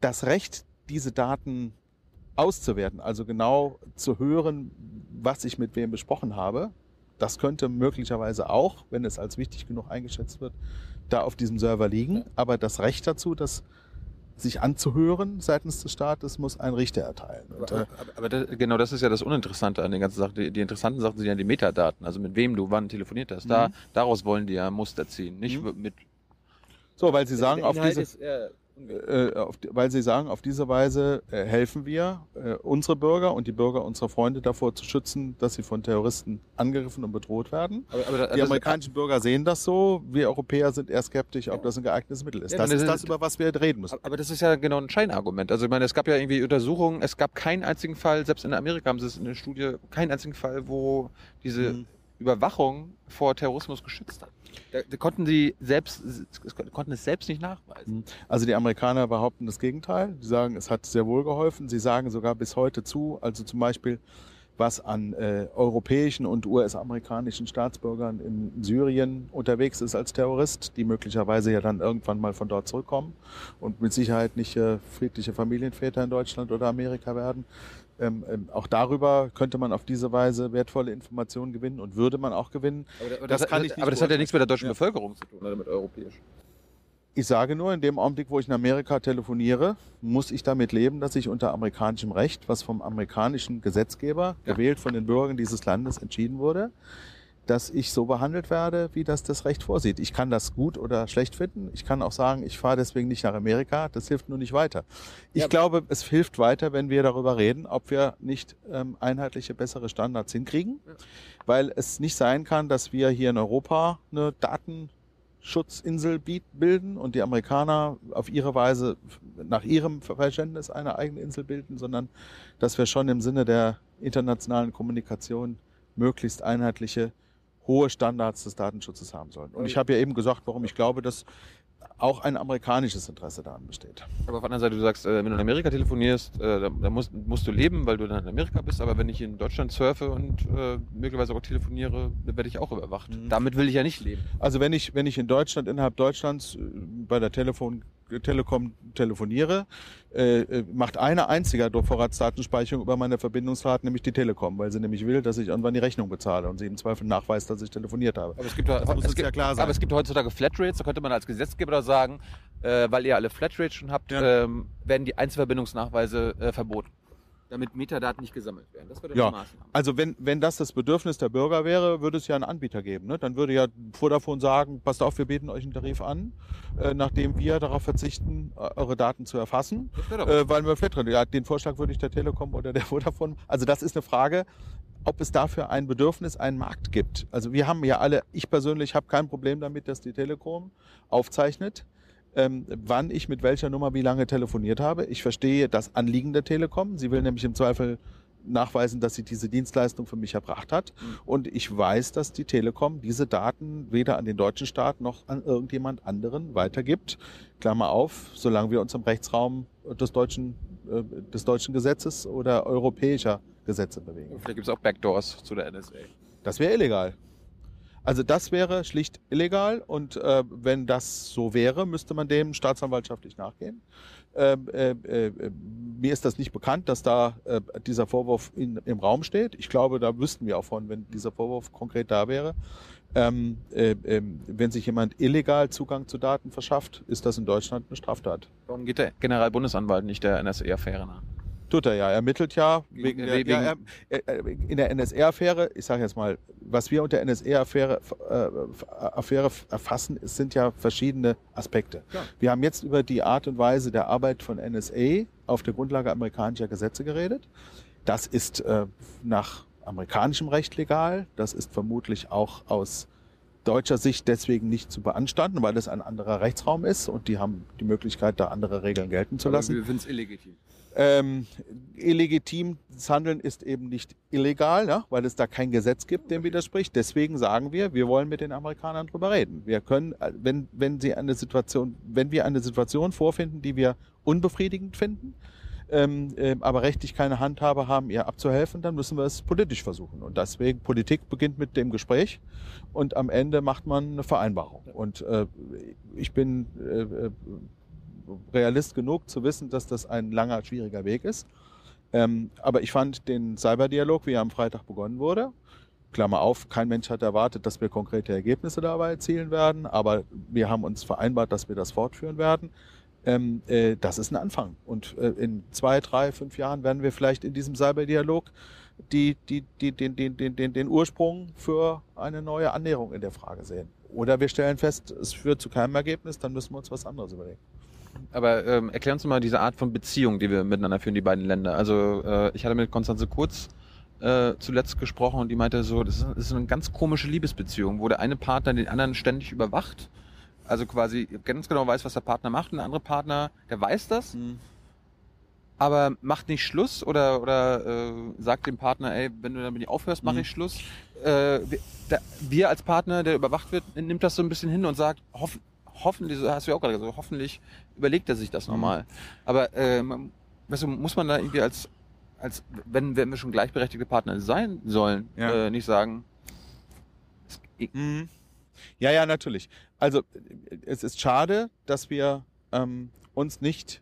das Recht, diese Daten auszuwerten, also genau zu hören, was ich mit wem besprochen habe, das könnte möglicherweise auch, wenn es als wichtig genug eingeschätzt wird, da auf diesem Server liegen. Aber das Recht dazu, das sich anzuhören seitens des Staates, muss ein Richter erteilen. Und, äh, Aber, aber, aber das, genau das ist ja das Uninteressante an den ganzen Sachen. Die, die interessanten Sachen sind ja die Metadaten, also mit wem du wann telefoniert hast. Da, Mhm. daraus wollen die ja Muster ziehen, nicht Mhm. mit. so, weil Sie sagen, auf diese, ist eher äh, auf, weil Sie sagen, auf diese Weise äh, helfen wir äh, unsere Bürger und die Bürger unserer Freunde davor zu schützen, dass sie von Terroristen angegriffen und bedroht werden. aber, aber Die amerikanischen Bürger sehen das so. Wir Europäer sind eher skeptisch, ob das ein geeignetes Mittel ist. Ja, das das ist ist- das, über was wir reden müssen. Aber das ist ja genau ein Scheinargument. Also ich meine, es gab ja irgendwie Untersuchungen, es gab keinen einzigen Fall, selbst in Amerika haben sie es in der Studie, keinen einzigen Fall, wo diese Mhm. Überwachung vor Terrorismus geschützt hat. Da, da konnten sie selbst, konnten es selbst nicht nachweisen. Also die Amerikaner behaupten das Gegenteil. Sie sagen, es hat sehr wohl geholfen. Sie sagen sogar bis heute zu, also zum Beispiel was an äh, europäischen und US-amerikanischen Staatsbürgern in Syrien unterwegs ist als Terrorist, die möglicherweise ja dann irgendwann mal von dort zurückkommen und mit Sicherheit nicht äh, friedliche Familienväter in Deutschland oder Amerika werden. Ähm, ähm, auch darüber könnte man auf diese Weise wertvolle Informationen gewinnen und würde man auch gewinnen. Aber, Das kann ich nicht aber das hat ja nichts mit der deutschen Ja. Bevölkerung zu tun, oder mit europäisch. Ich sage nur, in dem Augenblick, wo ich in Amerika telefoniere, muss ich damit leben, dass ich unter amerikanischem Recht, was vom amerikanischen Gesetzgeber, Ja. gewählt von den Bürgern dieses Landes, entschieden wurde, dass ich so behandelt werde, wie das das Recht vorsieht. Ich kann das gut oder schlecht finden. Ich kann auch sagen, ich fahre deswegen nicht nach Amerika. Das hilft nur nicht weiter. Ich Ja. glaube, es hilft weiter, wenn wir darüber reden, ob wir nicht ähm, einheitliche, bessere Standards hinkriegen. Ja. Weil es nicht sein kann, dass wir hier in Europa eine Datenschutzinsel bilden und die Amerikaner auf ihre Weise nach ihrem Verständnis eine eigene Insel bilden, sondern dass wir schon im Sinne der internationalen Kommunikation möglichst einheitliche, hohe Standards des Datenschutzes haben sollen. Und ich habe ja eben gesagt, warum ich glaube, dass auch ein amerikanisches Interesse daran besteht. Aber auf der anderen Seite, du sagst, äh, wenn du in Amerika telefonierst, äh, da, da musst, musst du leben, weil du dann in Amerika bist. Aber wenn ich in Deutschland surfe und äh, möglicherweise auch telefoniere, dann werde ich auch überwacht. Mhm. Damit will ich ja nicht leben. Also wenn ich, wenn ich in Deutschland, innerhalb Deutschlands bei der Telefon, Telekom telefoniere, äh, macht eine einziger Vorratsdatenspeicherung über meine Verbindungsdaten, nämlich die Telekom, weil sie nämlich will, dass ich irgendwann die Rechnung bezahle und sie im Zweifel nachweist, dass ich telefoniert habe. Aber es gibt, Das es gibt, ja klar sein. Aber es gibt heutzutage Flatrates, da könnte man als Gesetzgeber doch sagen, äh, weil ihr alle Flatrates schon habt, Ja. ähm, werden die Einzelverbindungsnachweise äh, verboten. Damit Metadaten nicht gesammelt werden. Das wäre Ja. Maßnahme. Also wenn, wenn das das Bedürfnis der Bürger wäre, würde es ja einen Anbieter geben. Ne? Dann würde ja Vodafone sagen, passt auf, wir bieten euch einen Tarif an, äh, nachdem wir darauf verzichten, eure Daten zu erfassen, äh, weil wir drin. Ja, den Vorschlag würde ich der Telekom oder der [LAUGHS] Vodafone. Also das ist eine Frage, ob es dafür ein Bedürfnis, einen Markt gibt. Also wir haben ja alle, ich persönlich habe kein Problem damit, dass die Telekom aufzeichnet, ähm, wann ich mit welcher Nummer wie lange telefoniert habe. Ich verstehe das Anliegen der Telekom. Sie will nämlich im Zweifel nachweisen, dass sie diese Dienstleistung für mich erbracht hat. Mhm. Und ich weiß, dass die Telekom diese Daten weder an den deutschen Staat noch an irgendjemand anderen weitergibt. Klammer auf, solange wir uns im Rechtsraum des deutschen, äh, des deutschen Gesetzes oder europäischer Gesetze bewegen. Vielleicht gibt es auch Backdoors zu der NSA. Das wäre illegal. Also das wäre schlicht illegal und äh, wenn das so wäre, müsste man dem staatsanwaltschaftlich nachgehen. Ähm, äh, äh, mir ist das nicht bekannt, dass da äh, dieser Vorwurf in, im Raum steht. Ich glaube, da wüssten wir auch von, wenn dieser Vorwurf konkret da wäre. Ähm, äh, äh, wenn sich jemand illegal Zugang zu Daten verschafft, ist das in Deutschland eine Straftat. Warum geht der Generalbundesanwalt nicht der NSA-Affäre nach? Tut er ja. Er ermittelt ja Wegen- äh, der, wegen- ja, er, er, in der NSA-Affäre. Ich sage jetzt mal, was wir unter NSA-Affäre äh, Affäre erfassen, es sind ja verschiedene Aspekte. Ja. Wir haben jetzt über die Art und Weise der Arbeit von NSA auf der Grundlage amerikanischer Gesetze geredet. Das ist äh, nach amerikanischem Recht legal. Das ist vermutlich auch aus deutscher Sicht deswegen nicht zu beanstanden, weil es ein anderer Rechtsraum ist und die haben die Möglichkeit, da andere Regeln gelten zu lassen. wir finden es illegitim. Ähm, illegitimes Handeln ist eben nicht illegal, ja, weil es da kein Gesetz gibt, dem widerspricht. Deswegen sagen wir, wir wollen mit den Amerikanern drüber reden. Wir können, äh, wenn, wenn sie eine Situation, wenn wir eine Situation vorfinden, die wir unbefriedigend finden, ähm, ähm, aber rechtlich keine Handhabe haben, ihr abzuhelfen, dann müssen wir es politisch versuchen. Und deswegen, Politik beginnt mit dem Gespräch und am Ende macht man eine Vereinbarung. Und äh, ich bin äh, äh, Realist genug zu wissen, dass das ein langer, schwieriger Weg ist. Ähm, aber ich fand den Cyberdialog, wie er am Freitag begonnen wurde, Klammer auf, kein Mensch hat erwartet, dass wir konkrete Ergebnisse dabei erzielen werden, aber wir haben uns vereinbart, dass wir das fortführen werden. Ähm, äh, das ist ein Anfang. Und äh, in zwei, drei, fünf Jahren werden wir vielleicht in diesem Cyberdialog die, die, die, den, den, den, den, den Ursprung für eine neue Annäherung in der Frage sehen. Oder wir stellen fest, es führt zu keinem Ergebnis, dann müssen wir uns was anderes überlegen. Aber ähm, erklär uns mal diese Art von Beziehung, die wir miteinander führen, die beiden Länder. Also äh, ich hatte mit Konstanze Kurz äh, zuletzt gesprochen und die meinte so, das ist, das ist eine ganz komische Liebesbeziehung, wo der eine Partner den anderen ständig überwacht. Also quasi ganz genau weiß, was der Partner macht und der andere Partner, der weiß das, aber macht nicht Schluss oder oder äh, sagt dem Partner, ey, wenn du damit nicht aufhörst, mache Mhm. ich Schluss. Äh, wir, da, wir als Partner, der überwacht wird, nimmt das so ein bisschen hin und sagt, hoff, hoffentlich, hast du ja auch gerade gesagt, hoffentlich überlegt er sich das nochmal. Aber ähm, weißt du, muss man da irgendwie als als wenn wenn wir schon gleichberechtigte Partner sein sollen, Ja. äh, nicht sagen, es, Mhm. Ja, ja, natürlich. Also es ist schade, dass wir ähm, uns nicht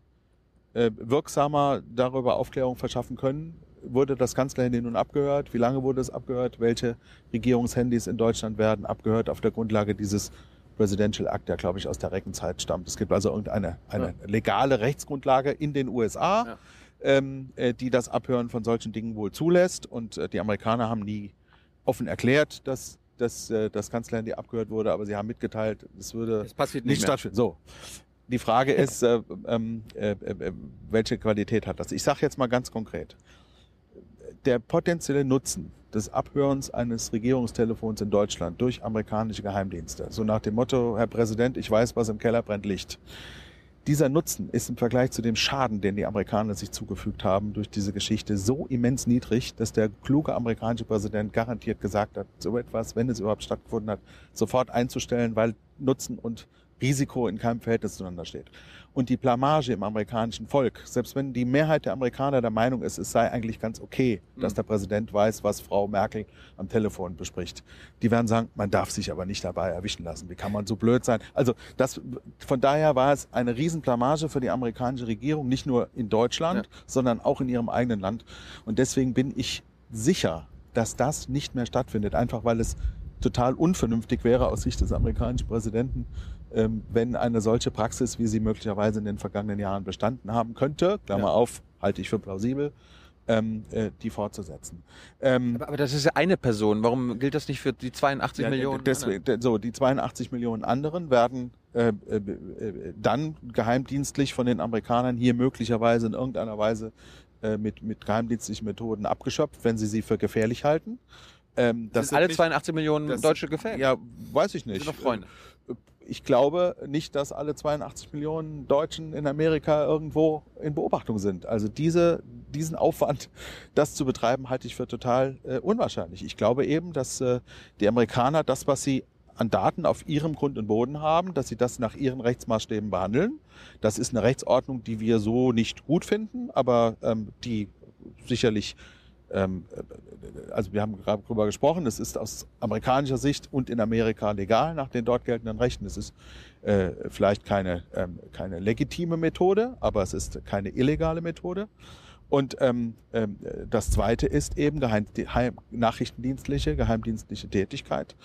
äh, wirksamer darüber Aufklärung verschaffen können. Wurde das Kanzlerhandy nun abgehört? Wie lange wurde es abgehört? Welche Regierungshandys in Deutschland werden abgehört auf der Grundlage dieses Presidential Act, der glaube ich aus der Reckenzeit stammt. Es gibt also irgendeine eine legale Rechtsgrundlage in den USA, Ja. ähm, äh, die das Abhören von solchen Dingen wohl zulässt. Und äh, die Amerikaner haben nie offen erklärt, dass, dass äh, das Kanzlerhandy abgehört wurde, aber sie haben mitgeteilt, es würde es passiert nicht nicht stattfinden. So. Die Frage ist, äh, ähm, äh, äh, welche Qualität hat das? Ich sage jetzt mal ganz konkret. Der potenzielle Nutzen des Abhörens eines Regierungstelefons in Deutschland durch amerikanische Geheimdienste, so nach dem Motto, Herr Präsident, ich weiß, was im Keller brennt, Licht. Dieser Nutzen ist im Vergleich zu dem Schaden, den die Amerikaner sich zugefügt haben durch diese Geschichte, so immens niedrig, dass der kluge amerikanische Präsident garantiert gesagt hat, so etwas, wenn es überhaupt stattgefunden hat, sofort einzustellen, weil Nutzen und Risiko in keinem Verhältnis zueinander steht. Und die Blamage im amerikanischen Volk, selbst wenn die Mehrheit der Amerikaner der Meinung ist, es sei eigentlich ganz okay, dass Mhm. der Präsident weiß, was Frau Merkel am Telefon bespricht, die werden sagen, man darf sich aber nicht dabei erwischen lassen. Wie kann man so blöd sein? Also das, von daher war es eine Riesenblamage für die amerikanische Regierung, nicht nur in Deutschland, sondern auch in ihrem eigenen Land. Und deswegen bin ich sicher, dass das nicht mehr stattfindet, einfach weil es total unvernünftig wäre aus Sicht des amerikanischen Präsidenten, wenn eine solche Praxis, wie sie möglicherweise in den vergangenen Jahren bestanden haben könnte, Klammer Ja. auf, halte ich für plausibel, ähm, äh, die fortzusetzen. Ähm, Aber, aber das ist ja eine Person. Warum gilt das nicht für die 82 ja, Millionen? Deswegen, de- so, die 82 Millionen anderen werden äh, äh, äh, dann geheimdienstlich von den Amerikanern hier möglicherweise in irgendeiner Weise äh, mit, mit geheimdienstlichen Methoden abgeschöpft, wenn sie sie für gefährlich halten. Ähm, Das sind alle nicht- 82 Millionen das- Deutsche gefällt. Ja, weiß ich nicht. sind doch Freunde. Ich glaube nicht, dass alle 82 Millionen Deutschen in Amerika irgendwo in Beobachtung sind. Also diese, diesen Aufwand, das zu betreiben, halte ich für total äh, unwahrscheinlich. Ich glaube eben, dass äh, die Amerikaner das, was sie an Daten auf ihrem Grund und Boden haben, dass sie das nach ihren Rechtsmaßstäben behandeln. Das ist eine Rechtsordnung, die wir so nicht gut finden, aber ähm, die sicherlich also wir haben gerade darüber gesprochen, es ist aus amerikanischer Sicht und in Amerika legal nach den dort geltenden Rechten. Es ist äh, vielleicht keine, ähm, keine legitime Methode, aber es ist keine illegale Methode. Und ähm, ähm, das Zweite ist eben geheim, die, heim, nachrichtendienstliche, geheimdienstliche Tätigkeit.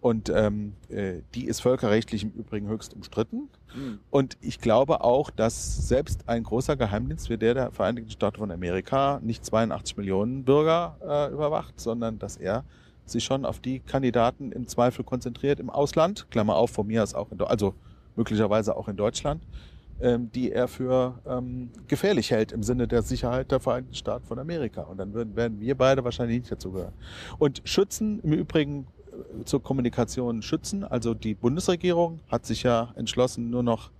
Und ähm, äh, die ist völkerrechtlich im Übrigen höchst umstritten. Mhm. Und ich glaube auch, dass selbst ein großer Geheimdienst wie der der Vereinigten Staaten von Amerika nicht 82 Millionen Bürger äh, überwacht, sondern dass er sich schon auf die Kandidaten im Zweifel konzentriert im Ausland, Klammer auf, von mir aus auch in, also möglicherweise auch in Deutschland, ähm, die er für ähm, gefährlich hält im Sinne der Sicherheit der Vereinigten Staaten von Amerika. Und dann würden, werden wir beide wahrscheinlich nicht dazugehören. Und schützen im Übrigen zur Kommunikation schützen. Also die Bundesregierung hat sich ja entschlossen, nur noch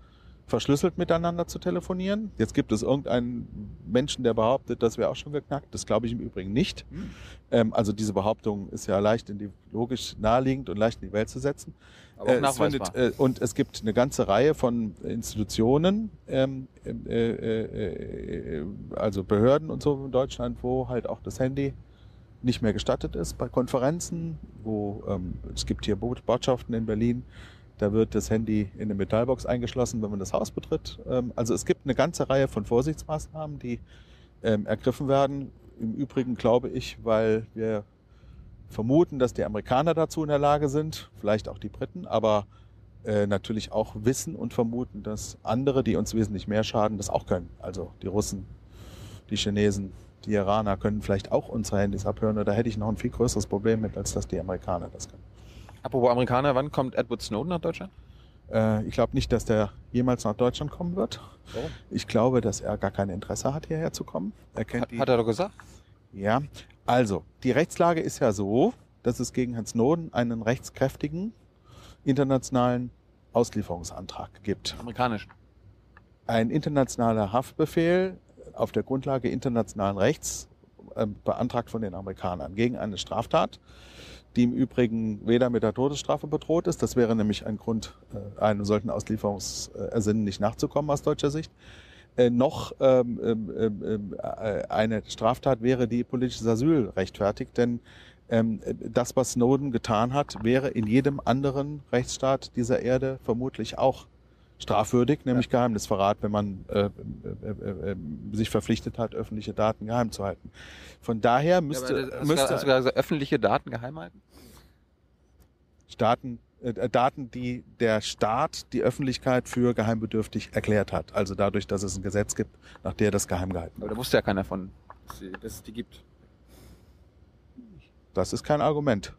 verschlüsselt miteinander zu telefonieren. Jetzt gibt es irgendeinen Menschen, der behauptet, das wäre auch schon geknackt. Das glaube ich im Übrigen nicht. Hm. Ähm, also diese Behauptung ist ja leicht in die logisch naheliegend und leicht in die Welt zu setzen. Aber Äh, es findet, äh, und es gibt eine ganze Reihe von Institutionen, ähm, äh, äh, äh, also Behörden und so in Deutschland, wo halt auch das Handy nicht mehr gestattet ist bei Konferenzen, wo ähm, es gibt hier Bo- Botschaften in Berlin, da wird das Handy in eine Metallbox eingeschlossen, wenn man das Haus betritt. Ähm, also es gibt eine ganze Reihe von Vorsichtsmaßnahmen, die ähm, ergriffen werden. Im Übrigen glaube ich, weil wir vermuten, dass die Amerikaner dazu in der Lage sind, vielleicht auch die Briten, aber äh, natürlich auch wissen und vermuten, dass andere, die uns wesentlich mehr schaden, das auch können. Also die Russen, die Chinesen, die Iraner können vielleicht auch unsere Handys abhören. Da hätte ich noch ein viel größeres Problem mit, als dass die Amerikaner das können. Apropos Amerikaner, wann kommt Edward Snowden nach Deutschland? Äh, ich glaube nicht, dass der jemals nach Deutschland kommen wird. Warum? Ich glaube, dass er gar kein Interesse hat, hierher zu kommen. Er kennt Hat, die hat er doch gesagt. Ja, also die Rechtslage ist ja so, dass es gegen Herrn Snowden einen rechtskräftigen internationalen Auslieferungsantrag gibt. Amerikanischen. Ein internationaler Haftbefehl auf der Grundlage internationalen Rechts äh, beantragt von den Amerikanern gegen eine Straftat, die im Übrigen weder mit der Todesstrafe bedroht ist. Das wäre nämlich ein Grund, äh, einem solchen Auslieferungsersinnen nicht nachzukommen aus deutscher Sicht. Äh, noch ähm, ähm, ähm, äh, eine Straftat wäre, die politisches Asyl rechtfertigt, denn ähm, das, was Snowden getan hat, wäre in jedem anderen Rechtsstaat dieser Erde vermutlich auch strafwürdig, nämlich Geheimnisverrat, wenn man äh, äh, äh, äh, sich verpflichtet hat, öffentliche Daten geheim zu halten. Von daher müsste, ja, aber das- müsste hast du gesagt, öffentliche Daten geheim halten? Staaten, äh, Daten, die der Staat die Öffentlichkeit für geheimbedürftig erklärt hat. Also dadurch, dass es ein Gesetz gibt, nach der das geheim gehalten Aber wird. da wusste ja keiner von, dass, sie- dass es die gibt. Das ist kein Argument.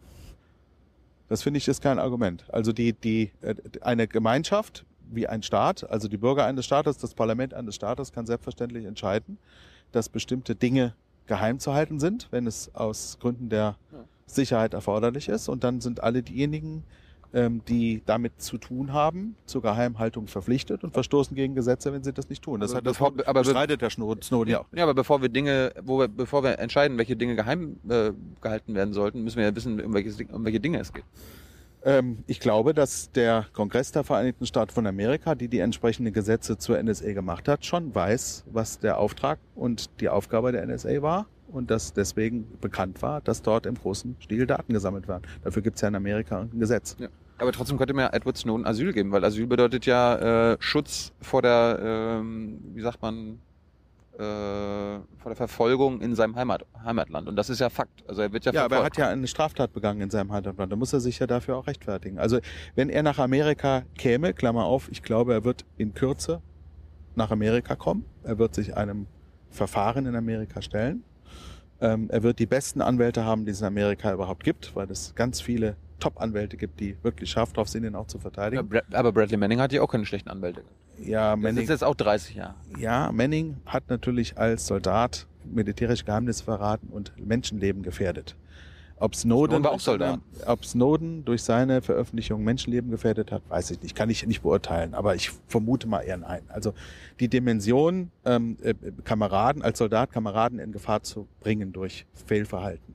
Das finde ich ist kein Argument. Also die, die, äh, eine Gemeinschaft wie ein Staat, also die Bürger eines Staates, das Parlament eines Staates kann selbstverständlich entscheiden, dass bestimmte Dinge geheim zu halten sind, wenn es aus Gründen der. Sicherheit erforderlich ist. Und dann sind alle diejenigen, ähm, die damit zu tun haben, zur Geheimhaltung verpflichtet und verstoßen gegen Gesetze, wenn sie das nicht tun. Das Aber hat das bevor- aber be- bestreitet der Snowden ja auch. Ja, aber bevor wir Dinge, wo wir, bevor wir entscheiden, welche Dinge geheim äh, gehalten werden sollten, müssen wir ja wissen, um, welches, um welche Dinge es geht. Ähm, ich glaube, dass der Kongress der Vereinigten Staaten von Amerika, die die entsprechenden Gesetze zur NSA gemacht hat, schon weiß, was der Auftrag und die Aufgabe der NSA war und dass deswegen bekannt war, dass dort im großen Stil Daten gesammelt werden. Dafür gibt es ja in Amerika ein Gesetz. Aber trotzdem könnte ja Edward Snowden Asyl geben, weil Asyl bedeutet ja äh, Schutz vor der, ähm, wie sagt man, äh, vor der Verfolgung in seinem Heimat, Heimatland. Und das ist ja Fakt. Also er wird ja, Ja, aber er hat ja eine Straftat begangen in seinem Heimatland. Da muss er sich ja dafür auch rechtfertigen. Also wenn er nach Amerika käme, Klammer auf, ich glaube, er wird in Kürze nach Amerika kommen. Er wird sich einem Verfahren in Amerika stellen. Ähm, er wird die besten Anwälte haben, die es in Amerika überhaupt gibt, weil es ganz viele Top-Anwälte gibt, die wirklich scharf drauf sind, ihn auch zu verteidigen. Aber Bradley Manning hat ja auch keine schlechten Anwälte. Ja, Das Manning, ist jetzt auch 30 Jahre. ja, Manning hat natürlich als Soldat militärische Geheimnisse verraten und Menschenleben gefährdet. Ob Snowden, Snowden ob Snowden durch seine Veröffentlichung Menschenleben gefährdet hat, weiß ich nicht. Kann ich nicht beurteilen, aber ich vermute mal eher nein. Also die Dimension, ähm, äh, Kameraden als Soldat Kameraden in Gefahr zu bringen durch Fehlverhalten,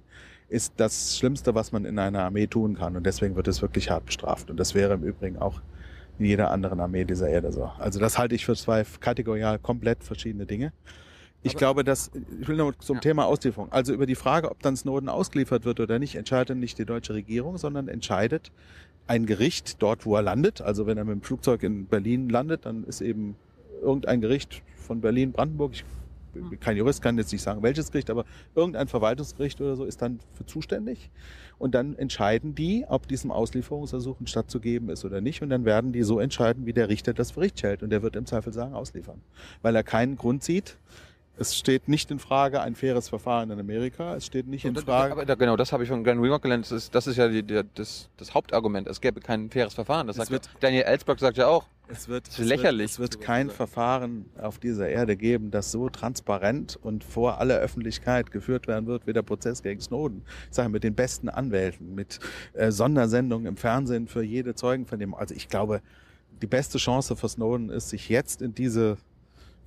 ist das Schlimmste, was man in einer Armee tun kann. Und deswegen wird es wirklich hart bestraft. Und das wäre im Übrigen auch in jeder anderen Armee dieser Erde so. Also das halte ich für zwei kategorial komplett verschiedene Dinge. Ich Aber- glaube, dass, ich will noch zum Ja. Thema Auslieferung. Also über die Frage, ob dann Snowden ausgeliefert wird oder nicht, entscheidet nicht die deutsche Regierung, sondern entscheidet ein Gericht dort, wo er landet. Also wenn er mit dem Flugzeug in Berlin landet, dann ist eben irgendein Gericht von Berlin, Brandenburg, ich kein Jurist, kann jetzt nicht sagen, welches Gericht, aber irgendein Verwaltungsgericht oder so ist dann für zuständig. Und dann entscheiden die, ob diesem Auslieferungsersuchen stattzugeben ist oder nicht. Und dann werden die so entscheiden, wie der Richter das für richtig hält. Und der wird im Zweifel sagen, ausliefern. Weil er keinen Grund sieht, es steht nicht in Frage ein faires Verfahren in Amerika. Es steht nicht in Frage. Aber da, genau, das habe ich von Glenn Wilmot gelernt. Das ist, das ist ja die, der, das, das Hauptargument. Es gäbe kein faires Verfahren. Das Es sagt wird- Daniel Ellsberg sagt ja auch. Es wird, ist lächerlich. Es wird, es wird kein Verfahren auf dieser Erde geben, das so transparent und vor aller Öffentlichkeit geführt werden wird wie der Prozess gegen Snowden. Ich sage mit den besten Anwälten, mit äh, Sondersendungen im Fernsehen für jede Zeugenvernehmung. Also ich glaube, die beste Chance für Snowden ist, sich jetzt in diese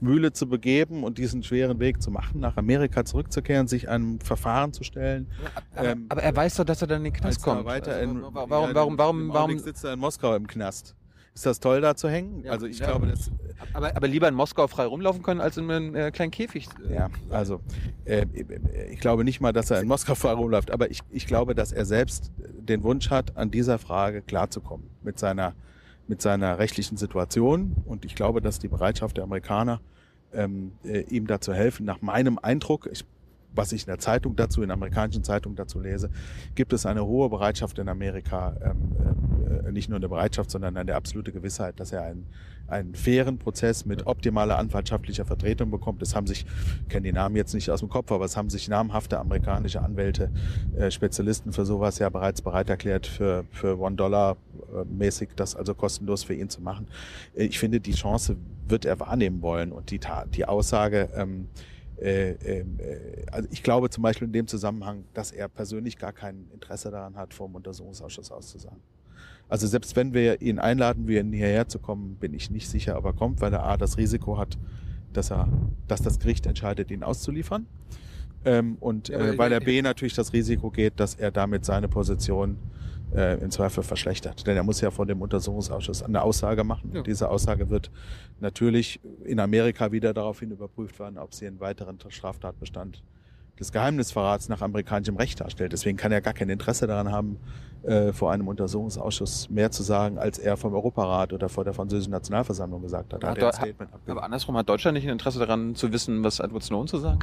Mühle zu begeben und diesen schweren Weg zu machen, nach Amerika zurückzukehren, sich einem Verfahren zu stellen. Aber, Ähm, aber er weiß doch, dass er dann in den Knast kommt. er weiter Also, in, warum, warum, warum, warum, Augenblick sitzt er in Moskau im Knast. Ist das toll, da zu hängen? Ja, also ich ja. glaube, das, aber, aber lieber in Moskau frei rumlaufen können, als in einem äh, kleinen Käfig. Ja, also äh, ich glaube nicht mal, dass er in Moskau frei rumläuft, aber ich, ich glaube, dass er selbst den Wunsch hat, an dieser Frage klarzukommen mit seiner, mit seiner rechtlichen Situation. Und ich glaube, dass die Bereitschaft der Amerikaner, ähm, äh, ihm dazu helfen, nach meinem Eindruck, ich, was ich in der Zeitung dazu, in amerikanischen Zeitung dazu lese, gibt es eine hohe Bereitschaft in Amerika, ähm, äh, nicht nur eine Bereitschaft, sondern eine absolute Gewissheit, dass er einen, einen fairen Prozess mit optimaler anwaltschaftlicher Vertretung bekommt. Es haben sich, ich kenne die Namen jetzt nicht aus dem Kopf, aber es haben sich namhafte amerikanische Anwälte, äh, Spezialisten für sowas ja bereits bereit erklärt, für, für One Dollar äh, mäßig das also kostenlos für ihn zu machen. Äh, ich finde, die Chance wird er wahrnehmen wollen und die, die Aussage, ähm, äh, ähm, äh, also ich glaube zum Beispiel in dem Zusammenhang, dass er persönlich gar kein Interesse daran hat, vor dem Untersuchungsausschuss auszusagen. Also selbst wenn wir ihn einladen, wir ihn hierher zu kommen, bin ich nicht sicher, ob er kommt, weil er A, das Risiko hat, dass er, dass das Gericht entscheidet, ihn auszuliefern. Ähm, und äh, weil er B natürlich das Risiko geht, dass er damit seine Position äh, im Zweifel verschlechtert. Denn er muss ja vor dem Untersuchungsausschuss eine Aussage machen. Ja. Und diese Aussage wird natürlich in Amerika wieder daraufhin überprüft werden, ob sie einen weiteren Straftatbestand des Geheimnisverrats nach amerikanischem Recht darstellt. Deswegen kann er gar kein Interesse daran haben, äh, vor einem Untersuchungsausschuss mehr zu sagen, als er vom Europarat oder vor der französischen Nationalversammlung gesagt hat. Hat hat er ein abgegeben. Aber andersrum hat Deutschland nicht ein Interesse daran zu wissen, was Edward Snowden zu sagen?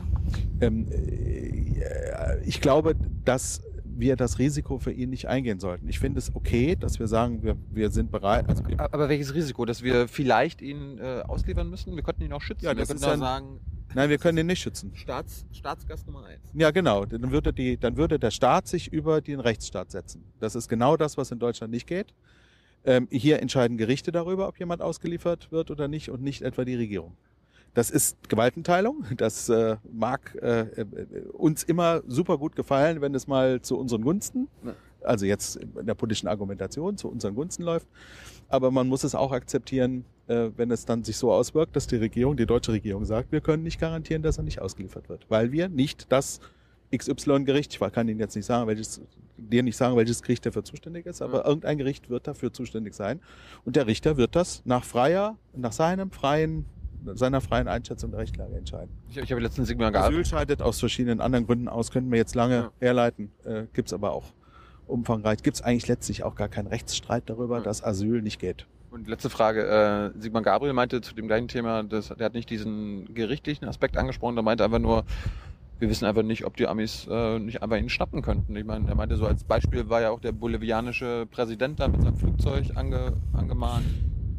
Ähm, äh, ich glaube, dass wir das Risiko für ihn nicht eingehen sollten. Ich finde es okay, dass wir sagen, wir, wir sind bereit. Also, wir- Aber welches Risiko? Dass wir vielleicht ihn äh, ausliefern müssen? Wir könnten ihn auch schützen. Ja, wir das könnten ist auch sagen, nein, wir können ihn nicht schützen. Staats, Staatsgast Nummer eins. Ja, genau. Dann würde, die, dann würde der Staat sich über den Rechtsstaat setzen. Das ist genau das, was in Deutschland nicht geht. Ähm, hier entscheiden Gerichte darüber, ob jemand ausgeliefert wird oder nicht und nicht etwa die Regierung. Das ist Gewaltenteilung. Das äh, mag äh, äh, uns immer super gut gefallen, wenn es mal zu unseren Gunsten, also jetzt in der politischen Argumentation zu unseren Gunsten läuft. Aber man muss es auch akzeptieren, äh, wenn es dann sich so auswirkt, dass die Regierung, die deutsche Regierung sagt, wir können nicht garantieren, dass er nicht ausgeliefert wird, weil wir nicht das XY-Gericht, ich kann Ihnen jetzt nicht sagen, welches, dir nicht sagen, welches Gericht dafür zuständig ist, aber Ja. irgendein Gericht wird dafür zuständig sein. Und der Richter wird das nach freier, nach seinem freien, seiner freien Einschätzung der Rechtslage entscheiden. Ich, ich habe letztens Sigmar Gabriel. Asyl scheidet aus verschiedenen anderen Gründen aus, könnten wir jetzt lange Ja. herleiten, äh, gibt's aber auch umfangreich. Gibt's eigentlich letztlich auch gar keinen Rechtsstreit darüber, Ja. dass Asyl nicht geht. Und letzte Frage. Äh, Sigmar Gabriel meinte zu dem gleichen Thema, dass, der hat nicht diesen gerichtlichen Aspekt angesprochen, der meinte einfach nur, wir wissen einfach nicht, ob die Amis äh, nicht einfach ihn schnappen könnten. Ich meine, er meinte so als Beispiel war ja auch der bolivianische Präsident da mit seinem Flugzeug ange, angemahnt.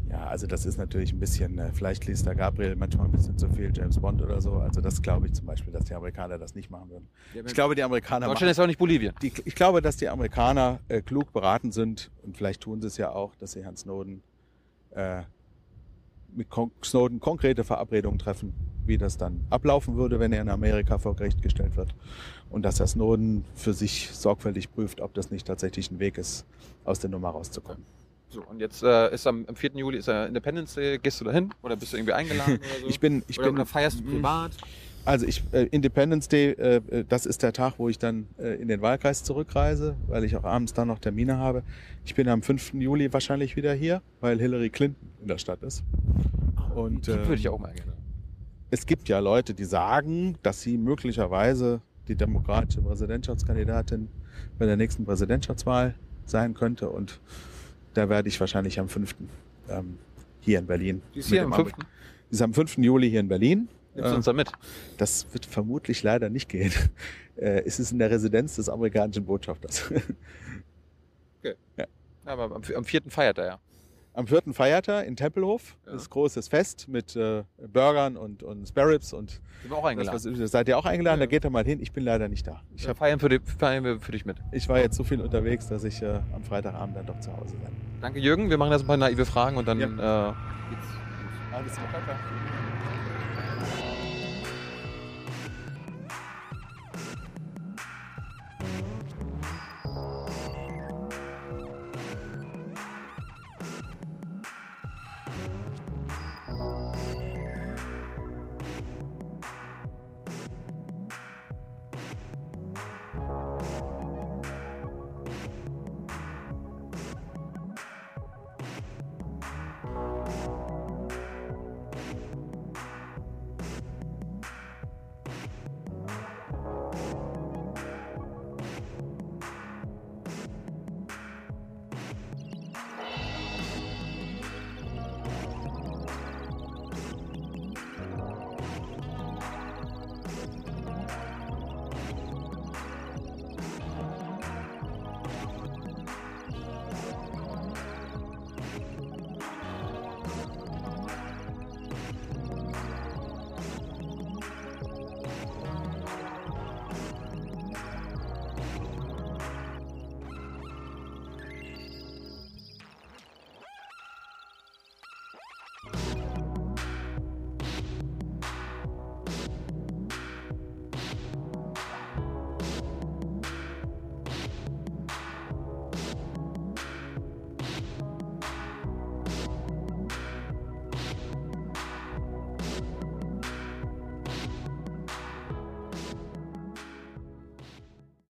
Ja, also das ist natürlich ein bisschen, äh, vielleicht liest der Gabriel manchmal ein bisschen zu viel James Bond oder so. Also das glaube ich zum Beispiel, dass die Amerikaner das nicht machen würden. Ich glaube, die Amerikaner Deutschland ist auch nicht Bolivien. die, ich glaube, dass die Amerikaner äh, klug beraten sind und vielleicht tun sie es ja auch, dass sie Herrn Snowden äh, mit Kon Snowden konkrete Verabredungen treffen, wie das dann ablaufen würde, wenn er in Amerika vor Gericht gestellt wird. Und dass Herr Snowden für sich sorgfältig prüft, ob das nicht tatsächlich ein Weg ist, aus der Nummer rauszukommen. So, und jetzt äh, ist am, am 4. Juli ist er Independence Day. Gehst du da hin? Oder bist du irgendwie eingeladen [LAUGHS] oder so? Ich bin, ich oder, bin, oder feierst du Mhm. privat? Also ich äh, Independence Day, äh, äh, das ist der Tag, wo ich dann äh, in den Wahlkreis zurückreise, weil ich auch abends dann noch Termine habe. Ich bin am 5. Juli wahrscheinlich wieder hier, weil Hillary Clinton in der Stadt ist. Und Die äh, würde ich auch mal gerne. es gibt ja Leute, die sagen, dass sie möglicherweise die demokratische Präsidentschaftskandidatin bei der nächsten Präsidentschaftswahl sein könnte. Und da werde ich wahrscheinlich am 5. Ähm, hier in Berlin. Die ist hier am Ameri- 5. Die ist am 5. Juli hier in Berlin Nimmst du Äh, uns da mit? Das wird vermutlich leider nicht gehen. [LAUGHS] Äh, Es ist in der Residenz des amerikanischen Botschafters. [LAUGHS] Ja, aber am, am vierten feiert er ja am vierten Feiertag in Tempelhof. Ja. Das großes Fest mit äh, Burgern und, und Sparrows und. Sind wir auch eingeladen. Das, was, seid ihr auch eingeladen? Ja. Da geht er mal hin. Ich bin leider nicht da. Ich hab, feiern, für die, feiern wir für dich mit. Ich war jetzt so viel unterwegs, dass ich äh, am Freitagabend dann doch zu Hause bin. Danke, Jürgen. Wir machen jetzt ein paar naive Fragen und dann ja. äh, geht's. Alles klar. Danke.